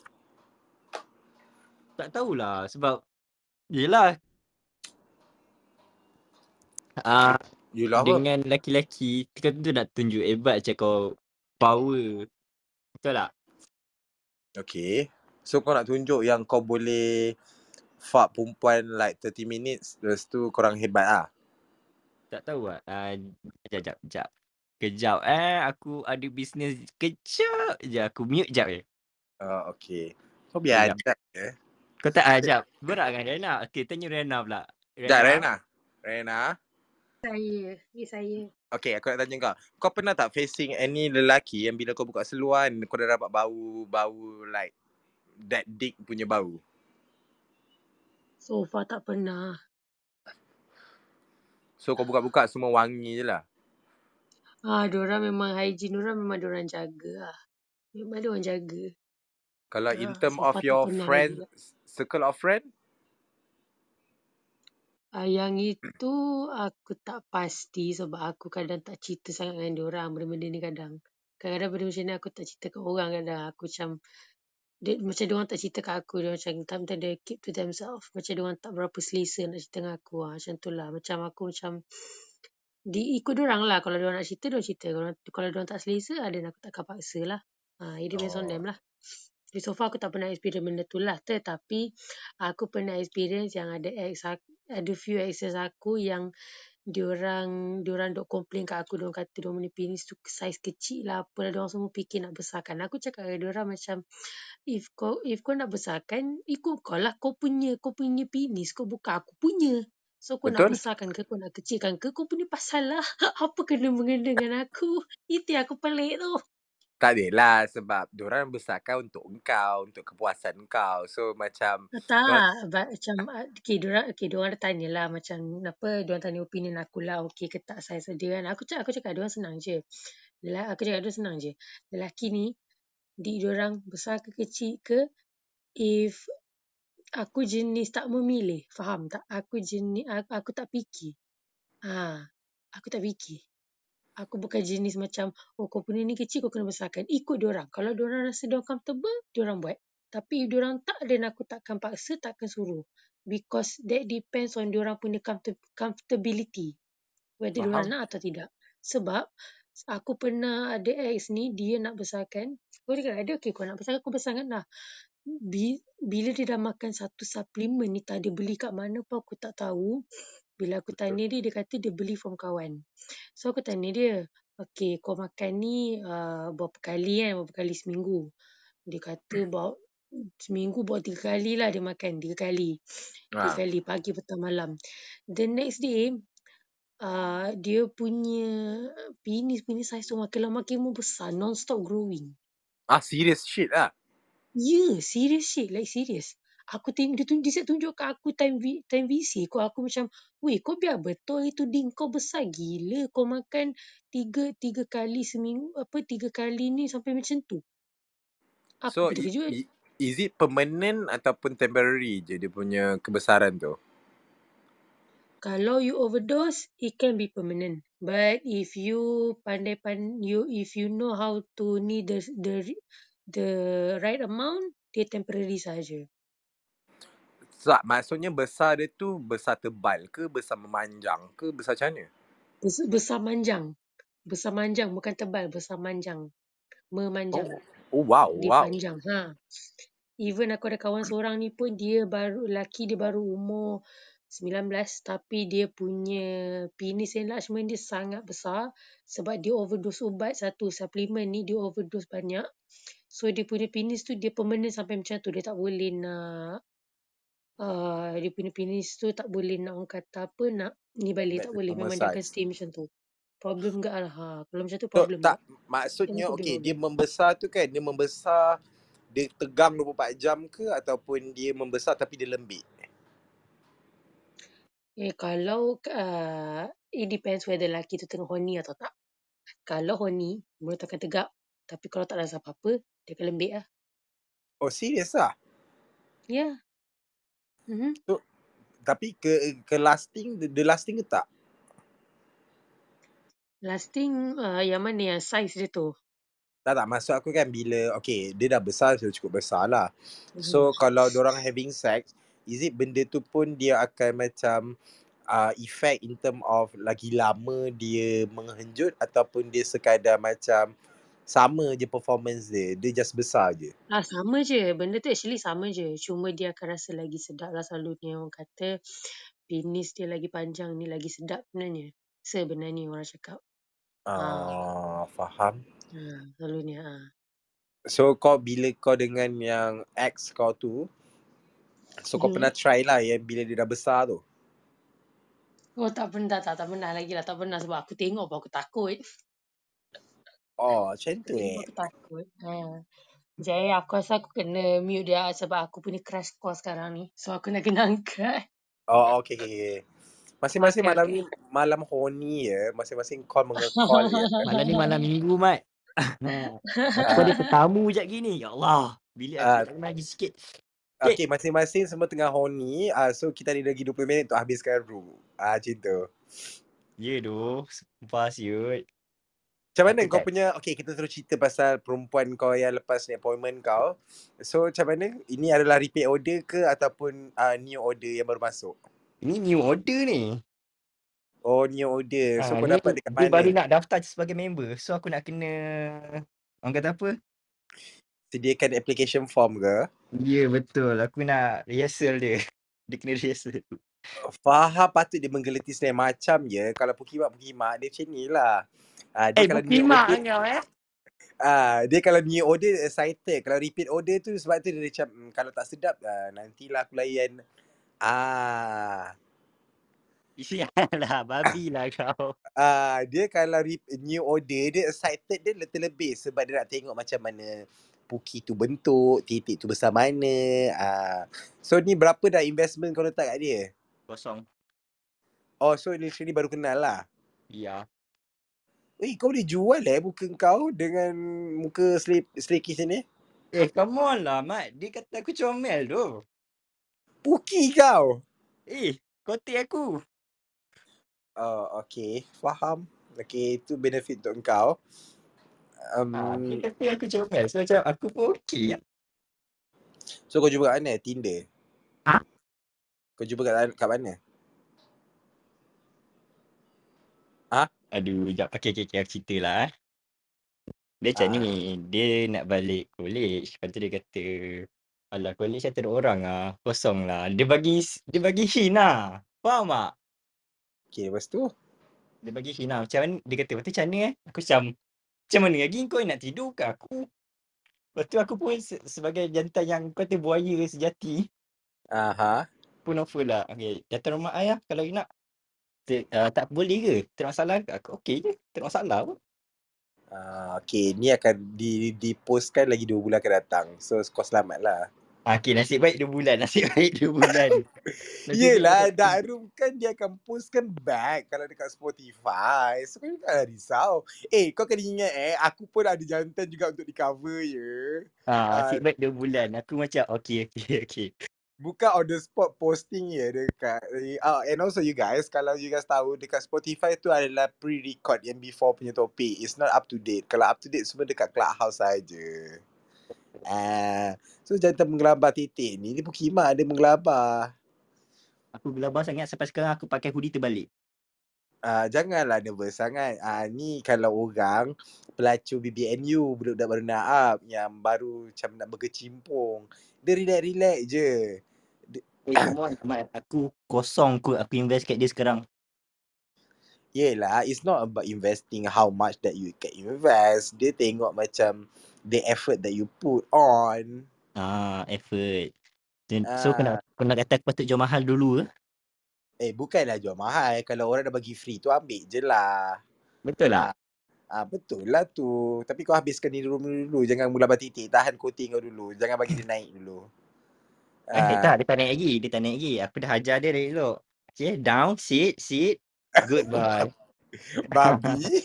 Tak tahulah sebab Yelah Ah, Yelah apa dengan lelaki-lelaki kau tentu nak tunjuk hebat macam kau power. Betul tak? Okay So kau nak tunjuk yang kau boleh Fuck perempuan like 30 minutes Lepas tu korang hebat lah Tak tahu lah. Uh, jap, jap, jap. Kejap eh. Aku ada bisnes. Kejap je. Aku mute jap je. uh, Okay Kau Kejap. biadab eh Kau tak, ah, jap. Berat kan Rena? Okay, tanya Rena pula. Sekejap Rena Rena Saya. Ni saya. Okay aku nak tanya kau Kau pernah tak facing any lelaki Yang bila kau buka seluar Kau dah dapat bau Bau like That dick punya bau So far tak pernah. So kau buka-buka Semua wangi je lah Ah, diorang memang hygiene diorang memang diorang jaga lah. Memang diorang jaga. Kalau in Ah, term so of your friend lah. Circle of friend Ah, yang itu aku tak pasti sebab aku kadang tak cerita sangat dengan diorang benda-benda ni kadang. Kadang-kadang benda macam ni aku tak cerita kat orang kadang. Aku macam dia, macam diorang tak cerita kat aku. Dia macam sometimes they keep to themselves. Macam diorang tak berapa selesa nak cerita dengan aku. Ah, macam tu lah. Macam aku macam di ikut diorang lah. Kalau diorang nak cerita, diorang cerita. Kalau, kalau diorang tak selesa, ah, then aku takkan paksa lah. Ah, it depends on Oh them lah. Tapi so far aku tak pernah experience benda tu lah. Tetapi aku pernah experience yang ada ex ada few exes aku yang diorang diorang duk complain kat aku diorang kata diorang punya penis tu saiz kecil lah apalah diorang semua fikir nak besarkan aku cakap dengan diorang macam if kau if kau nak besarkan ikut kau lah kau punya kau punya penis kau bukan aku punya so kau nak besarkan ke kau nak kecilkan ke kau punya pasal lah apa kena mengena dengan aku itu yang aku pelik tu Tak adalah sebab diorang besarkan untuk engkau, untuk kepuasan engkau. So macam Ah, diorang tak, but macam ah, okay, diorang, okay, diorang ada tanya lah macam apa, diorang tanya opinion aku lah, okay ke tak saiz dia kan. Aku cakap, aku cakap diorang senang je. Lelaki, aku cakap diorang senang je. Lelaki ni, di diorang besar ke kecil ke, if aku jenis tak memilih, faham tak? Aku jenis, aku, aku tak fikir. Ha, aku tak fikir. Aku bukan jenis macam, oh kau punya ni kecil, kau kena besarkan. Ikut diorang. Kalau diorang rasa diorang comfortable, diorang buat. Tapi if diorang tak, then aku takkan paksa, takkan suruh. Because that depends on diorang punya comfort- comfortability. Whether diorang faham. nak atau tidak. Sebab, aku pernah ada ex ni, dia nak besarkan. Aku cakap, ada okay, kau nak besarkan, kau besarkan lah. Bi- Bila dia dah makan satu suplemen ni, tak dia beli kat mana pun aku tak tahu. Bila aku tanya dia, dia kata dia beli from kawan. So aku tanya dia, okay kau makan ni uh, berapa kali kan, berapa kali seminggu. Dia kata about seminggu buat tiga kali lah dia makan, tiga kali. Tiga Ha. kali, pagi, petang, malam. The next day, uh, dia punya penis punya saiz tu makin lama makin membesar, non-stop growing. Ah serious shit lah. Yeah, serious shit, like serious. Aku tengok dia, tunjuk, dia siap tunjuk kat aku time, vi- time VC. Kau aku macam, weh kau biar betul itu ding kau besar gila. Kau makan tiga tiga kali seminggu, apa tiga kali ni sampai macam tu. Aku So i- terkejut. i- is it permanent ataupun temporary je dia punya kebesaran tu? Kalau you overdose, it can be permanent. But if you pandai pan you if you know how to ni the the the right amount, dia temporary saja. Tak, maksudnya besar dia tu besar tebal ke, besar memanjang ke, besar macam mana? Besar, besar manjang. Besar manjang bukan tebal, besar manjang. Memanjang. Oh, oh wow, Dia wow. panjang. Ha. Even aku ada kawan seorang ni pun dia baru lelaki dia baru umur 19 tapi dia punya penis enlargement dia sangat besar sebab dia overdose ubat satu suplemen ni dia overdose banyak. So dia punya penis tu dia permanent sampai macam tu dia tak boleh nak uh, dia punya penis tu tak boleh nak orang kata apa nak ni balik tak boleh memang dia akan stay macam tu. Problem gak lah. Ha. Kalau macam tu So, problem tak. Yang maksudnya dia okay, dia membesar tu kan, dia membesar, dia tegang 24 jam ke ataupun dia membesar tapi dia lembik? Eh kalau uh, it depends whether lelaki tu tengah horny atau tak. Kalau horny, mulut akan tegak. Tapi kalau tak rasa apa-apa, dia akan lembik lah. Oh, serius lah? Ya. Yeah. Mm-hmm. So, tapi ke ke lasting, dia, dia lasting ke tak? Lasting uh, yang mana yang size dia tu? Tak tak, maksud aku kan bila, okay, dia dah besar, dia cukup besar lah. Mm-hmm. So, kalau orang having sex, is it benda tu pun dia akan macam uh, effect in term of lagi lama dia menghenjut ataupun dia sekadar macam sama je performance dia, dia just besar je? Ah, sama je. Benda tu actually sama je. Cuma dia akan rasa lagi sedap lah selalunya. Orang kata penis dia lagi panjang ni lagi sedap sebenarnya. Sebenarnya orang cakap. Ha. Ah, faham. Ha, selalunya. Ha. So kau bila kau dengan yang ex kau tu, so kau Mhm. pernah try lah yang bila dia dah besar tu? Oh tak pernah, tak, tak pernah lagi lah. Tak pernah sebab aku tengok pun aku takut. Oh, macam tu eh. aku takut. Ha. Jadi aku rasa aku kena mute dia sebab aku punya crash course sekarang ni. So aku nak kena angkat. Oh, okay, okay, okay. Masing-masing Okay, malam okay. ni malam horny ya. Masing-masing call mengecall ya. Malam ni malam minggu, Mat. Aku ada tetamu sekejap gini. Ya Allah. Bilik aku Ah, tak lagi sikit. Okay. okay, masing-masing semua tengah horny. Uh, so kita ada lagi 20 minit untuk habiskan room. Ah, macam tu. Ya doh. Sumpah siut. Macam mana kau punya, okay kita terus cerita pasal perempuan kau yang lepas ni appointment kau. So macam mana, ini adalah repeat order ke ataupun uh, new order yang baru masuk? Ini new order ni. Oh, new order. So Ah, kau ni dapat dekat dia baru mana? nak daftar sebagai member. So aku nak kena orang kata apa? Sediakan application form ke? Ya betul. Aku nak rehearsal dia. Dia kena rehearsal. Faham patut dia menggeleti senang macam je. Kalau pukimak-pukimak dia macam ni lah. Ah, dia Eh, kalau bukimak order, eh. ah, dia kalau new order excited. Kalau repeat order tu sebab tu dia macam hmm, kalau tak sedap ah, nantilah aku layan. Ah. Sialah, babi lah kau. Ah, dia kalau re- new order dia excited dia terlebih sebab dia nak tengok macam mana puki tu bentuk, titik tu besar mana. Ah. So ni berapa dah investment kau letak kat dia? Kosong. Oh, so literally baru kenal lah. Ya. Eh, kau boleh jual eh muka kau dengan muka selekis ni? Eh, come on lah, Mat. Dia kata aku comel tu. Puki kau. Eh, kotik aku. Oh, okay. Faham. Okay, itu benefit untuk kau. Um, Ha, dia kata aku comel. So macam aku pun okey. so kau jumpa kat mana? Tinder? Ha? Kau jumpa kat, kat mana? Aduh, sekejap. Okay, okay, okay. Cerita lah eh. Dia macam Ah. ni. Dia nak balik college. Lepas tu dia kata, Alah, college saya tak ada orang lah. Kosong lah. Dia bagi dia bagi hint lah. Faham tak? Okay, lepas tu? Dia bagi hint lah. Macam mana? Dia kata, lepas tu macam mana eh? Aku macam, macam mana lagi kau nak tidur ke aku? Lepas tu aku pun se- sebagai jantan yang kata buaya sejati. Aha. Pun offer lah. Okay, datang rumah ayah kalau you nak. T- uh, tak boleh ke? Tak masalah ke? Aku okey je. Tak masalah pun. Uh, okay, ni akan di, dipostkan lagi 2 bulan akan datang. So, kau selamat lah. Ah, Okay, nasib baik 2 bulan. Nasib baik 2 bulan. Yelah, Room kan dia akan postkan back kalau dekat Spotify. So, kau jangan risau. Eh, kau kena ingat eh, aku pun ada jantan juga untuk di cover ya. Ah, Ah, nasib baik 2 bulan. Aku macam okay, okay, okay. Bukan on the spot posting ya dekat uh, and also you guys kalau you guys tahu dekat Spotify tu adalah pre-record yang before punya topik. It's not up to date. Kalau up to date semua dekat Clubhouse saja. Ah, so jantan menggelabah titik ni dia pukimah dia menggelabah. Aku gelabah sangat sampai sekarang aku pakai hoodie terbalik. Ah, janganlah nervous sangat. Ah, ni kalau orang pelacur BBNU budak-budak baru nak up yang baru macam nak berkecimpung. Dia relax-relax je. Eh, come on, Ahmad. Aku kosong kot aku invest kat dia sekarang. Yelah, it's not about investing how much that you can invest. Dia tengok macam the effort that you put on. Ah, effort. Then, so Ah, nak, kau nak kata aku patut jual mahal dulu ke? eh bukanlah jual mahal. Kalau orang dah bagi free tu ambil je lah. Betul tak? Ah, ah betul lah tu. Tapi kau habiskan ni dulu dulu. Jangan mula batitik. Tahan coating kau dulu. Jangan bagi dia naik dulu. Eh, Ah, tak, dia tak naik lagi. Dia tak naik lagi. Aku dah hajar dia dari elok. Okay, down, sit, sit. Good boy. babi.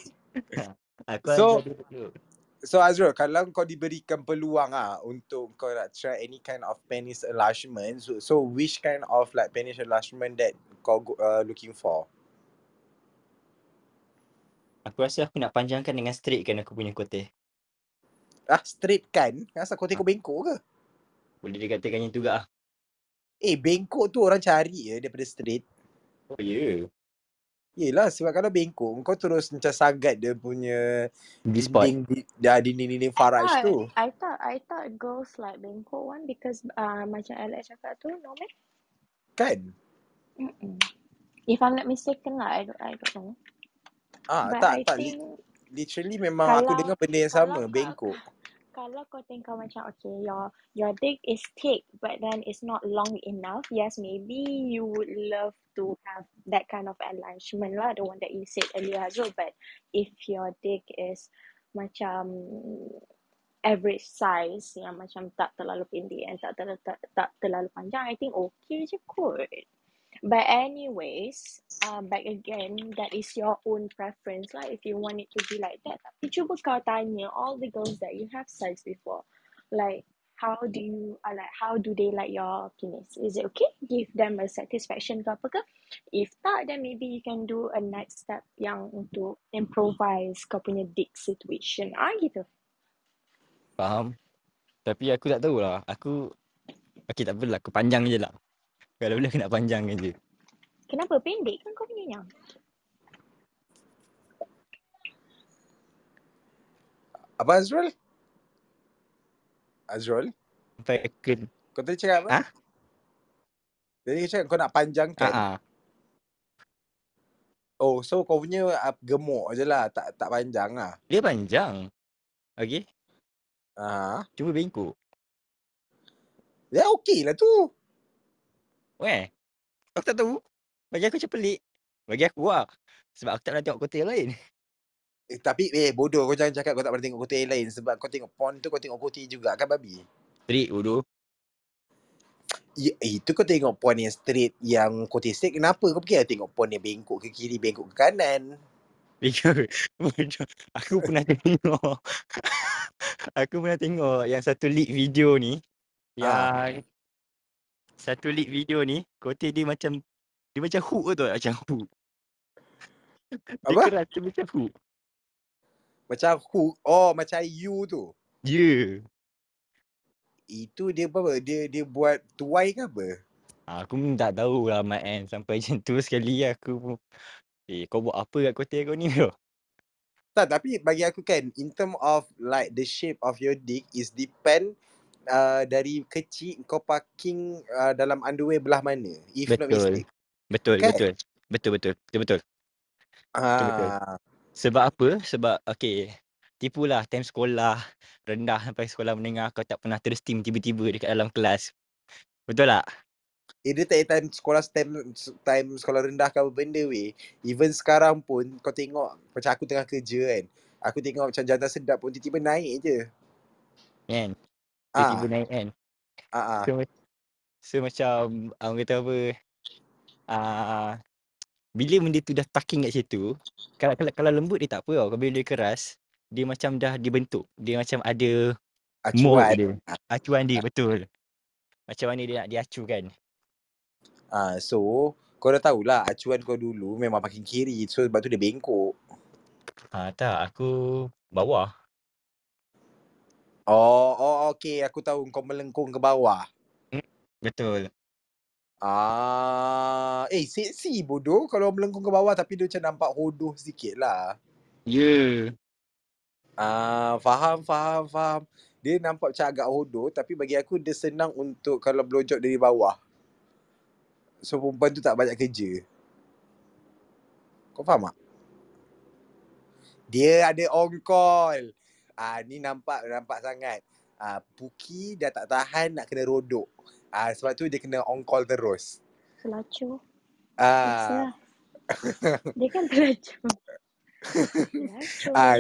Aku So, hajar dia dulu. So Azrul, kalau kau diberikan peluang ah untuk kau nak try any kind of penis enlargement, so, so which kind of like penis enlargement that kau uh, looking for? Aku rasa aku nak panjangkan dengan straight kan aku punya kote. Ah, straight kan? Asal kau tengok bengkok ke? Boleh dikatakan yang tu ah. Eh, bengkok tu orang cari je daripada straight. Oh, ya. Yeah. Yelah, sebab kalau bengkok, kau terus macam sagat dia punya G-spot. dinding, di- dah dinding-dinding I faraj thought, tu. I thought, I thought girls like bengkok one because uh, macam Alex cakap tu, no meh? Kan? Mm-mm. If I'm not mistaken lah, I don't, I don't know. Ah, But tak, I tak. Think literally memang aku kalau dengar benda yang sama, bengkok. Kalau kau kau macam okay, your your dick is thick but then it's not long enough. Yes, maybe you would love to have that kind of enlargement lah, the one that you said earlier well. But if your dick is macam average size yang macam tak terlalu pendek and tak terlalu tak, tak terlalu panjang, I think okay je kot. But anyways, uh, back again, that is your own preference lah if you want it to be like that. Tapi cuba kau tanya all the girls that you have sex before, like how do you, uh, like how do they like your penis? Is it okay? Give them a satisfaction ke apa ke? If tak, then maybe you can do a next step yang untuk improvise kau punya dick situation. Ah gitu. Faham? Tapi aku tak tahulah. Aku, okay tak apalah. Aku panjang je lah. Kalau boleh aku nak panjangkan je. Kenapa pendek kan kau punya yang? Apa Azrul? Azrul? Aku, Kau tadi cakap apa? ha? Tadi kau cakap kau nak panjangkan. Ah, ah. Oh, so kau punya uh, gemuk je lah. Tak tak panjang lah. Dia panjang. Okay. Ah, Cuba bengkok. Ya okey lah tu. Weh. Aku tak tahu. Bagi aku macam pelik. Bagi aku lah. Sebab aku tak pernah tengok kota yang lain. Eh, tapi eh bodoh kau jangan cakap kau tak pernah tengok kota yang lain sebab kau tengok porn tu kau tengok kota juga kan babi. Street bodoh. Ya, itu kau tengok porn yang straight yang kota straight kenapa kau pergi lah tengok porn yang bengkok ke kiri bengkok ke kanan. Aku pernah tengok. aku pernah tengok yang satu leak video ni. Ah. Satu leak video ni, kota dia macam dia macam hook tu macam hook. Dia Apa? keras dia macam hook. Macam hook oh macam you tu. Ya. Yeah. Itu dia apa? Dia dia buat tuai ke apa? Aku pun tak tahu lah Mat kan. Sampai macam tu sekali aku pun. Eh kau buat apa kat kota kau ni bro? Tak, tapi bagi aku kan, in term of like the shape of your dick is depend uh, dari kecil kau parking uh, dalam underwear belah mana. If not Betul. mistake. Betul, Kan? betul. Betul, betul. Betul, betul. betul. Ah, Sebab apa? Sebab okay. Tipulah time sekolah rendah sampai sekolah menengah kau tak pernah tersteam tiba-tiba dekat dalam kelas. Betul tak? eh dia tak time sekolah time, time sekolah rendah ke apa benda weh. Even sekarang pun kau tengok macam aku tengah kerja kan. Aku tengok macam jantan sedap pun tiba-tiba naik je. Kan? Tiba-tiba Ah, naik kan? ah, ah. So, so macam orang kata apa? Ah, bila benda tu dah tucking kat situ, kalau, kalau, kalau lembut dia tak apa tau. Kalau bila dia keras, dia macam dah dibentuk. Dia macam ada mold Acuan. dia. Acuan dia, betul. Macam mana dia nak diacukan. Ah, so kau dah tahulah acuan kau dulu memang makin kiri. So sebab tu dia bengkok. Ha, tak, aku bawah. Oh, oh okey aku tahu kau melengkung ke bawah. Betul. Ah, eh seksi bodoh kalau melengkung ke bawah tapi dia macam nampak hodoh sikit lah. Ya. Yeah. Ah, faham, faham, faham. Dia nampak macam agak hodoh tapi bagi aku dia senang untuk kalau blowjob dari bawah. So perempuan tu tak banyak kerja. Kau faham tak? Dia ada on call. Ah, ni nampak nampak sangat. Ah, Puki dah tak tahan nak kena rodok. Ah, sebab tu dia kena on call terus. Pelacur. Ah. Dia kan pelacur. Pelacur. ah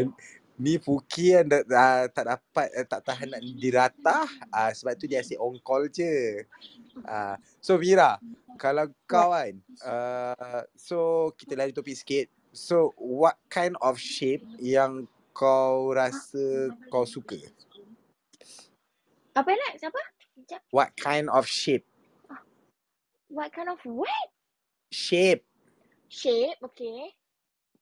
ni Puki yang da, ah, tak dapat eh, tak tahan nak diratah. Ah, sebab tu dia asyik on call je. Ah, so Mira, kalau kau kan, uh, so kita lari topik sikit. So what kind of shape yang kau rasa kau suka? Apa nak? Siapa? Sekejap. What kind of shape? What kind of what? Shape. Shape, okay.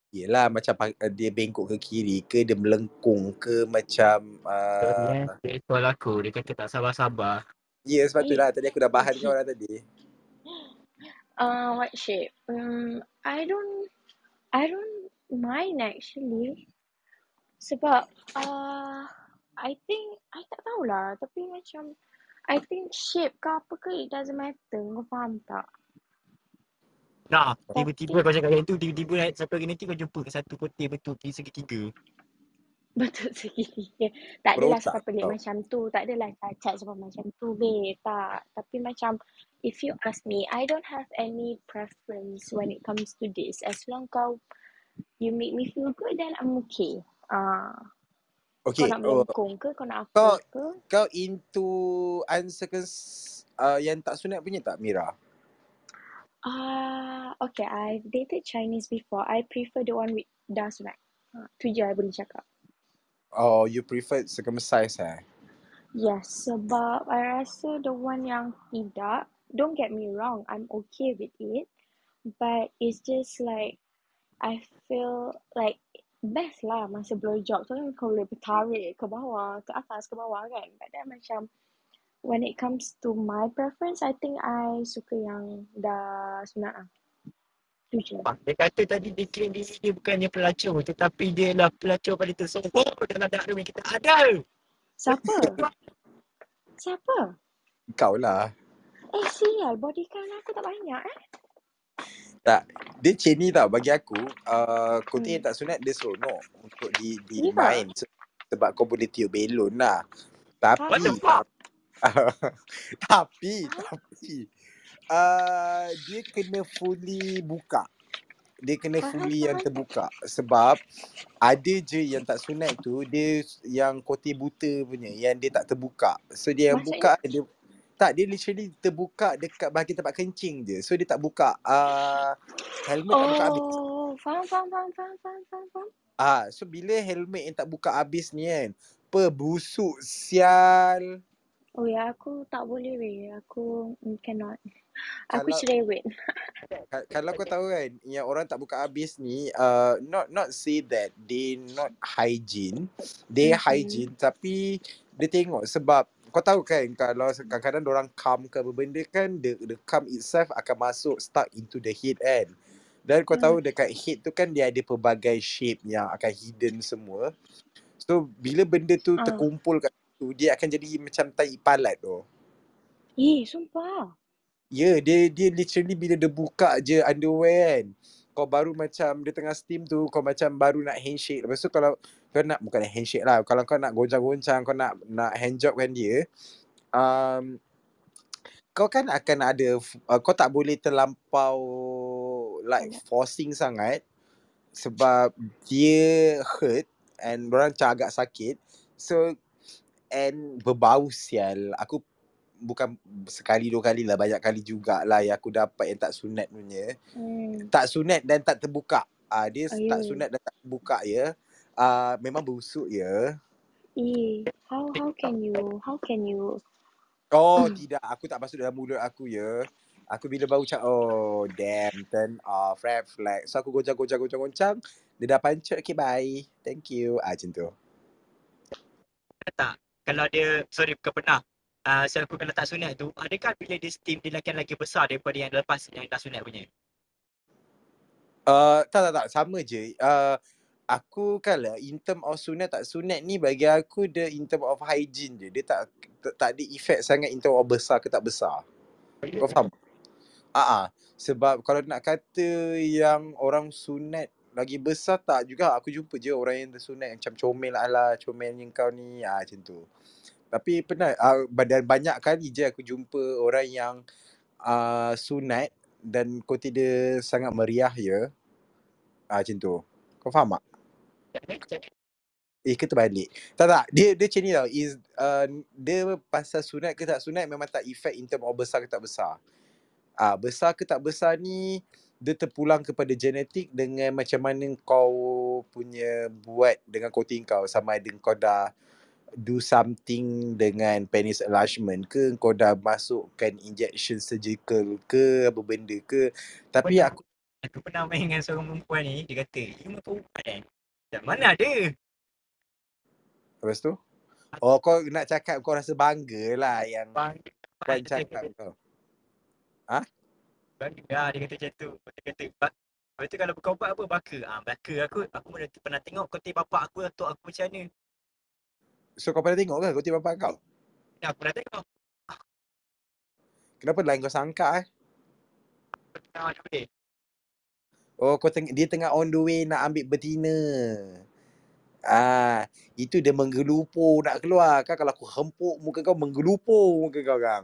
Yelah macam uh, dia bengkok ke kiri ke dia melengkung ke macam eh. uh, Dia call aku. Dia kata tak sabar-sabar. Ya yeah, sebab tu Eh. lah tadi aku dah bahan kau dah tadi. Uh, what shape? Um, I don't, I don't mind actually. Sebab, uh, I think, I tak tahulah. Tapi macam, I think shape ke apa ke, it doesn't matter. Kau faham tak? Nah, tiba-tiba kau cakap yang tu, tiba-tiba naik satu hari nanti kau jumpa kat satu kota betul pergi segitiga. betul segitiga. Tak adalah sampai pelik kau. macam tu. Tak adalah cacat sampai macam tu, babe. Tak. Tapi macam, if you ask me, I don't have any preference when it comes to this. As long kau, you make me feel good, then I'm okay. Ah, kau Okay, nak oh, melengkung ke? Kau nak kau apa ke? kau into uncircumcised uh, yang tak sunat punya tak Mira? Ah, okay. I've dated Chinese before. I prefer the one with dah sunat. Ah, tu je I boleh cakap. Oh, you prefer circumcised eh? Yes, sebab I rasa the one yang tidak, don't get me wrong, I'm okay with it. But it's just like, I feel like best lah masa blowjob tu kan kau boleh bertarik ke bawah, ke atas, ke bawah kan. But then macam, when it comes to my preference, I think I suka yang dah sunat lah. Tu je. Ah, Dia kata tadi dia claim diri dia bukannya pelacur tetapi dia lah pelacur paling tersohor dalam dakwah yang kita ada. Siapa? Siapa? Kau lah. Eh, sial. Body count aku tak banyak eh. Tak. Dia macam ni tau bagi aku. Uh, kota Hmm. tak sunat dia seronok untuk di, di Ya. main. Se- Sebab kau boleh tiup belon lah. Tapi, Tapi, tapi, tapi, uh, dia kena fully buka. dia kena fully yang terbuka sebab ada je yang tak sunat tu dia yang kote buta punya yang dia tak terbuka. So dia yang buka dia tak dia literally terbuka dekat bahagian tempat kencing je. So dia tak buka uh, helmet tak buka habis. Oh, faham, faham, faham, faham, faham, faham. Ah, so bila helmet yang tak buka habis ni kan, apa busuk sial. Oh ya, aku tak boleh weh. Aku mm, cannot. Aku Kalau cerewet. Ka- kalau kau tahu kan yang orang tak buka habis ni uh, not not say that they not hygiene they Mhm. hygiene tapi dia tengok sebab kau tahu kan kalau kadang-kadang orang cum ke apa benda kan the, the cum itself akan masuk stuck into the head kan dan kau Hmm. tahu dekat head tu kan dia ada pelbagai shape yang akan hidden semua so bila benda tu Ah. terkumpul kat tu dia akan jadi macam tai palat tu Eh, sumpah. Ya, yeah, dia dia literally bila dia buka je underwear kan. Kau baru macam dia tengah steam tu, kau macam baru nak handshake. Lepas tu kalau kau nak bukan handshake lah. Kalau kau nak goncang-goncang, kau nak nak handjob kan dia. Um, kau kan akan ada uh, kau tak boleh terlampau like forcing sangat sebab dia hurt and orang macam agak sakit. So and berbau sial. Aku bukan sekali dua kali lah banyak kali jugalah yang aku dapat yang tak sunat punya Hmm. tak sunat dan tak terbuka ah dia Oh, tak ya. sunat dan tak terbuka ya ah memang busuk ya. Eh, how how can you how can you? Oh Hmm. tidak. Aku tak masuk dalam mulut aku ya. Aku bila bau macam oh damn turn off red flag. So aku goncang goncang goncang goncang dia dah pancut okay bye. Thank you. Ah macam tu. Tak. Kalau dia sorry bukan pernah. Uh, saya aku kalau tak sunat tu. Adakah bila dia steam dia akan lagi besar daripada yang lepas yang dah sunat punya? Uh, tak tak tak. Sama je. Uh, aku kan lah in term of sunat tak sunat ni bagi aku dia in term of hygiene je. Dia tak tak, ada effect sangat in term of besar ke tak besar. Kau faham? Ah uh sebab kalau nak kata yang orang sunat lagi besar tak juga aku jumpa je orang yang tersunat macam comel ala comel yang kau ni ah macam tu. Tapi pernah uh, dan banyak kali je aku jumpa orang yang uh, sunat dan kote dia sangat meriah ya. Ah macam tu. Kau faham tak? Eh ke terbalik? Tak tak, dia dia macam ni tau. Is uh, dia pasal sunat ke tak sunat memang tak effect in term of besar ke tak besar. Ah besar ke tak besar ni dia terpulang kepada genetik dengan macam mana kau punya buat dengan koting kau sama ada kau dah do something dengan penis enlargement ke kau dah masukkan injection surgical ke apa benda ke tapi aku aku pernah main dengan seorang perempuan ni dia kata you perempuan eh tak mana ada? Lepas tu? Oh kau nak cakap kau rasa bangga lah yang bang Puan cakap kau. Bangga lah dia kata macam tu. Dia kata "Bak- Lepas tu kalau kau buat apa baka ah baka aku. Aku pernah, pernah tengok kote bapak aku atuk aku macam mana? So kau pernah tengok ke kau bapak kau? Ya, aku pernah tengok. Kenapa lain kau sangka eh? Ah dia. boleh oh kau teng- dia tengah on the way nak ambil betina. Ah, itu dia menggelupur nak keluar. Kan kalau aku hempuk muka kau menggelupur muka kau kan.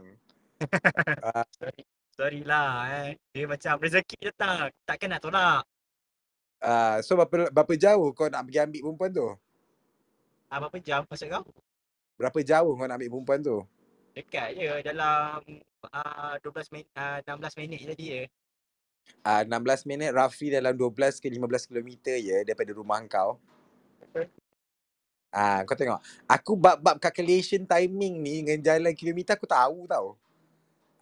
sorry sorry lah eh. Dia macam rezeki datang takkan nak tolak. Ah, so berapa berapa jauh kau nak pergi ambil perempuan tu? ah berapa jam maksud kau? Berapa jauh kau nak ambil perempuan tu? dekat je dalam ah 12 minit ah 16 minit je tadi je Ah, 16 minit roughly dalam 12 ke 15 km je daripada rumah kau. Ah, kau tengok. Aku bab-bab calculation timing ni dengan jalan kilometer aku tahu tau.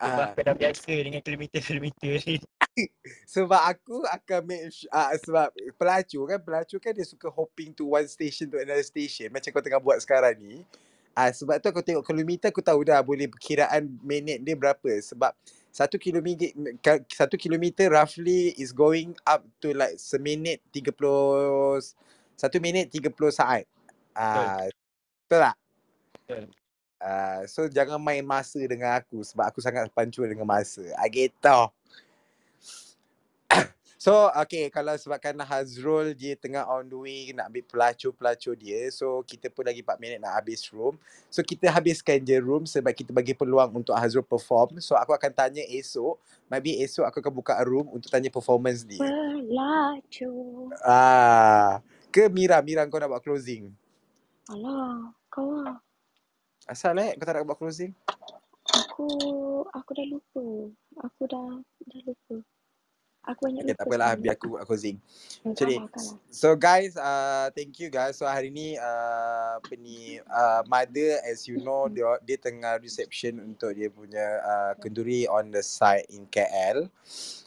sebab Ah, dah biasa dengan kilometer-kilometer ni sebab aku akan make sure, ah, sebab pelacur kan pelacur kan dia suka hopping to one station to another station macam kau tengah buat sekarang ni. Ah, sebab tu aku tengok kilometer aku tahu dah boleh perkiraan minit dia berapa sebab satu kilometer satu kilometer roughly is going up to like seminit 30 satu minit 30 saat. Ah, betul tak? Betul. Uh, so jangan main masa dengan aku sebab aku sangat pancul dengan masa. Ah gitu. So okay kalau sebabkan Hazrul dia tengah on the way nak ambil pelacur-pelacur dia so kita pun lagi 4 minit nak habis room. So kita habiskan je room sebab kita bagi peluang untuk Hazrul perform. So aku akan tanya esok. Maybe esok aku akan buka room untuk tanya performance dia. Pelacur. Ah, ke Mira, Mira kau nak buat closing? Alah, kau lah. Asal eh kau tak nak buat closing? Aku, aku dah lupa. Aku dah, dah lupa. Aku banyak Okay, tak apalah biar aku closing. Hmm, Jadi, so guys, uh, thank you guys. So hari ni uh, apa ni uh, mother as you know dia dia tengah reception untuk dia punya uh, kenduri on the side in KL.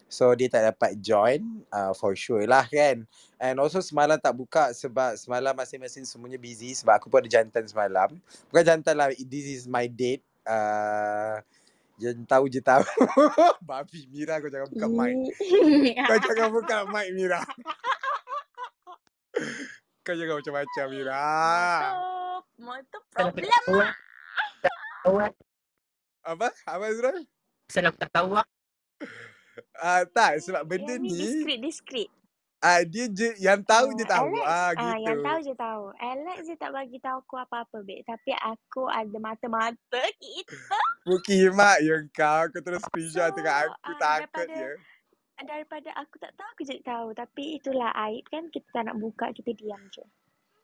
So dia tak dapat join uh, for sure lah kan. And also semalam tak buka sebab semalam masing-masing semuanya busy sebab aku pun ada jantan semalam. Bukan jantan lah, this is my date. Uh, yang tahu je tahu. Babi Mira kau jangan buka mic. Kau jangan buka mic Mira. Kau jangan macam-macam Mira. Motor, problem lah. Apa? Apa Azrul? Asal aku tak tahu lah. Ah tak sebab benda Yang ni diskret, diskret. Ah dia je yang tahu je Ah, tahu. Alex, Ah ah, gitu. yang tahu je tahu. Alex je tak bagi tahu aku apa-apa, babe. Tapi aku ada mata-mata kita. Mukimak yang kau kau terus screenshot So, dengan aku ah, takut daripada je. daripada aku tak tahu, aku jadi tahu. Tapi itulah aib kan. Kita tak nak buka, kita diam je.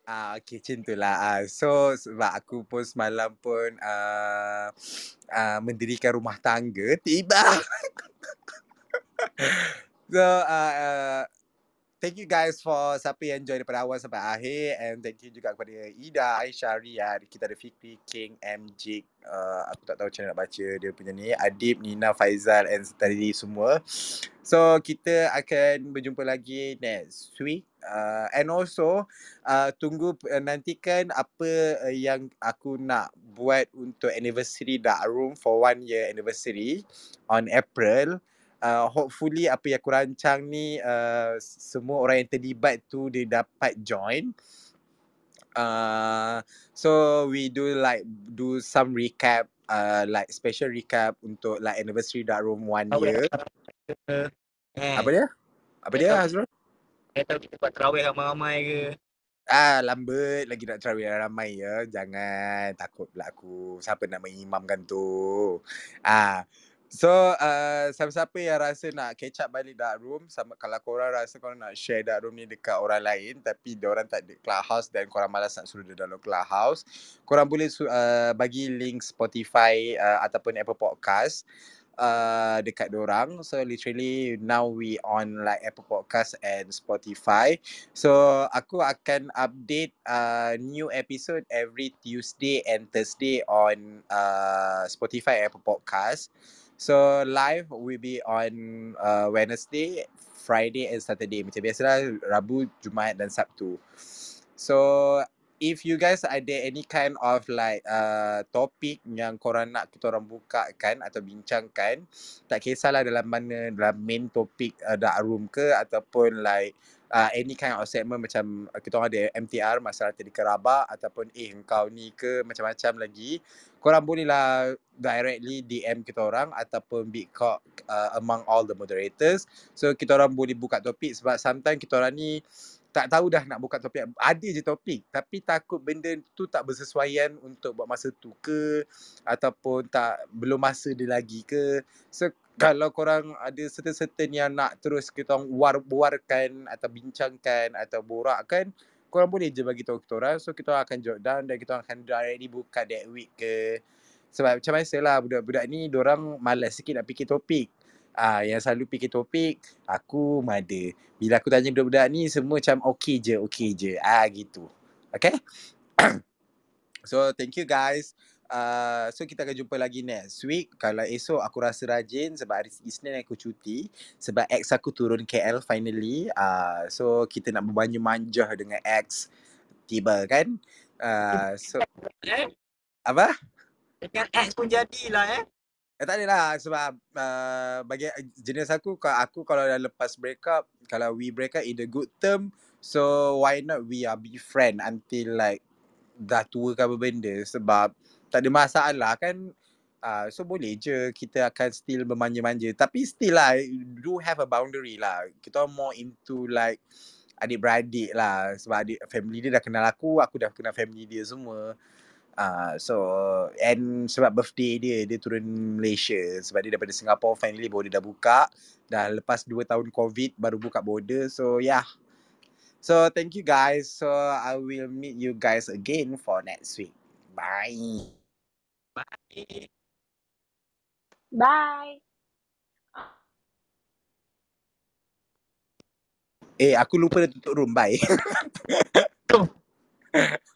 Ah okey macam tu lah. Ah, so sebab aku pun semalam pun uh, uh, mendirikan rumah tangga tiba. so uh, uh, thank you guys for siapa yang join daripada awal sampai akhir and thank you juga kepada Ida, Aisyah, Ria, kita ada Fikri, King, MJ, uh, aku tak tahu macam mana nak baca dia punya ni, Adib, Nina, Faizal and tadi semua. So kita akan berjumpa lagi next week uh, and also uh, tunggu uh, nantikan apa uh, yang aku nak buat untuk anniversary Dark Room for one year anniversary on April. Uh, hopefully apa yang aku rancang ni uh, semua orang yang terlibat tu dia dapat join. Uh, so we do like do some recap uh, like special recap untuk like anniversary Dark Room one Tahu year. Eh, Apa dia? Apa dia Hazrul? Saya tahu kita buat terawih ramai-ramai ke. Ah, lambat lagi nak terawih ramai ya. Jangan takut pula aku. Siapa nak mengimamkan tu? Ah. So, uh, siapa-siapa yang rasa nak catch up balik dark room, sama kalau korang rasa korang nak share dark room ni dekat orang lain tapi orang tak ada clubhouse dan korang malas nak suruh dia download clubhouse, korang boleh uh, bagi link Spotify uh, ataupun Apple Podcast uh, dekat dorang. So literally now we on like Apple Podcast and Spotify. So aku akan update uh, new episode every Tuesday and Thursday on uh, Spotify Apple Podcast. So live will be on uh, Wednesday, Friday and Saturday. Macam biasalah Rabu, Jumaat dan Sabtu. So if you guys ada any kind of like uh, topik yang korang nak kita orang bukakan atau bincangkan, tak kisahlah dalam mana dalam main topik uh, dark room ke ataupun like uh, any kind of segment macam uh, kita ada MTR masalah tadi kerabak ataupun eh engkau ni ke? macam-macam lagi korang bolehlah directly DM kita orang ataupun big cock uh, among all the moderators. So kita orang boleh buka topik sebab sometimes kita orang ni tak tahu dah nak buka topik ada je topik tapi takut benda tu tak bersesuaian untuk buat masa tu ke ataupun tak belum masa dia lagi ke. So kalau korang ada certain-certain yang nak terus kita war-warkan atau bincangkan atau borakkan korang boleh je bagi tahu kita orang. So kita akan jot down dan kita akan directly buka that week ke. Sebab macam biasalah budak-budak ni orang malas sikit nak fikir topik Ah, yang selalu fikir topik aku mada. Bila aku tanya budak-budak ni semua macam okey je, okey je. Ah gitu. Okay? so thank you guys. Uh, so kita akan jumpa lagi next week. Kalau esok aku rasa rajin sebab hari Isnin aku cuti. Sebab ex aku turun KL finally. Uh, so kita nak berbanyu manja dengan ex tiba kan. Uh, so Eh, apa? dengan X pun jadilah eh. Eh, tak adalah sebab uh, bagi jenis aku aku kalau dah lepas break up kalau we break up in a good term so why not we are be friend until like dah tua ke apa benda sebab tak ada masalah kan Uh, so boleh je kita akan still bermanja-manja. Tapi still lah, do have a boundary lah. Kita more into like adik-beradik lah. Sebab adik family dia dah kenal aku, aku dah kenal family dia semua. Uh, so and sebab birthday dia dia turun Malaysia. Sebab dia daripada Singapore finally border dah buka. Dah lepas 2 tahun covid baru buka border. So yeah. So thank you guys. So I will meet you guys again for next week. Bye. Bye. Bye. eh aku lupa dah tutup room. Bye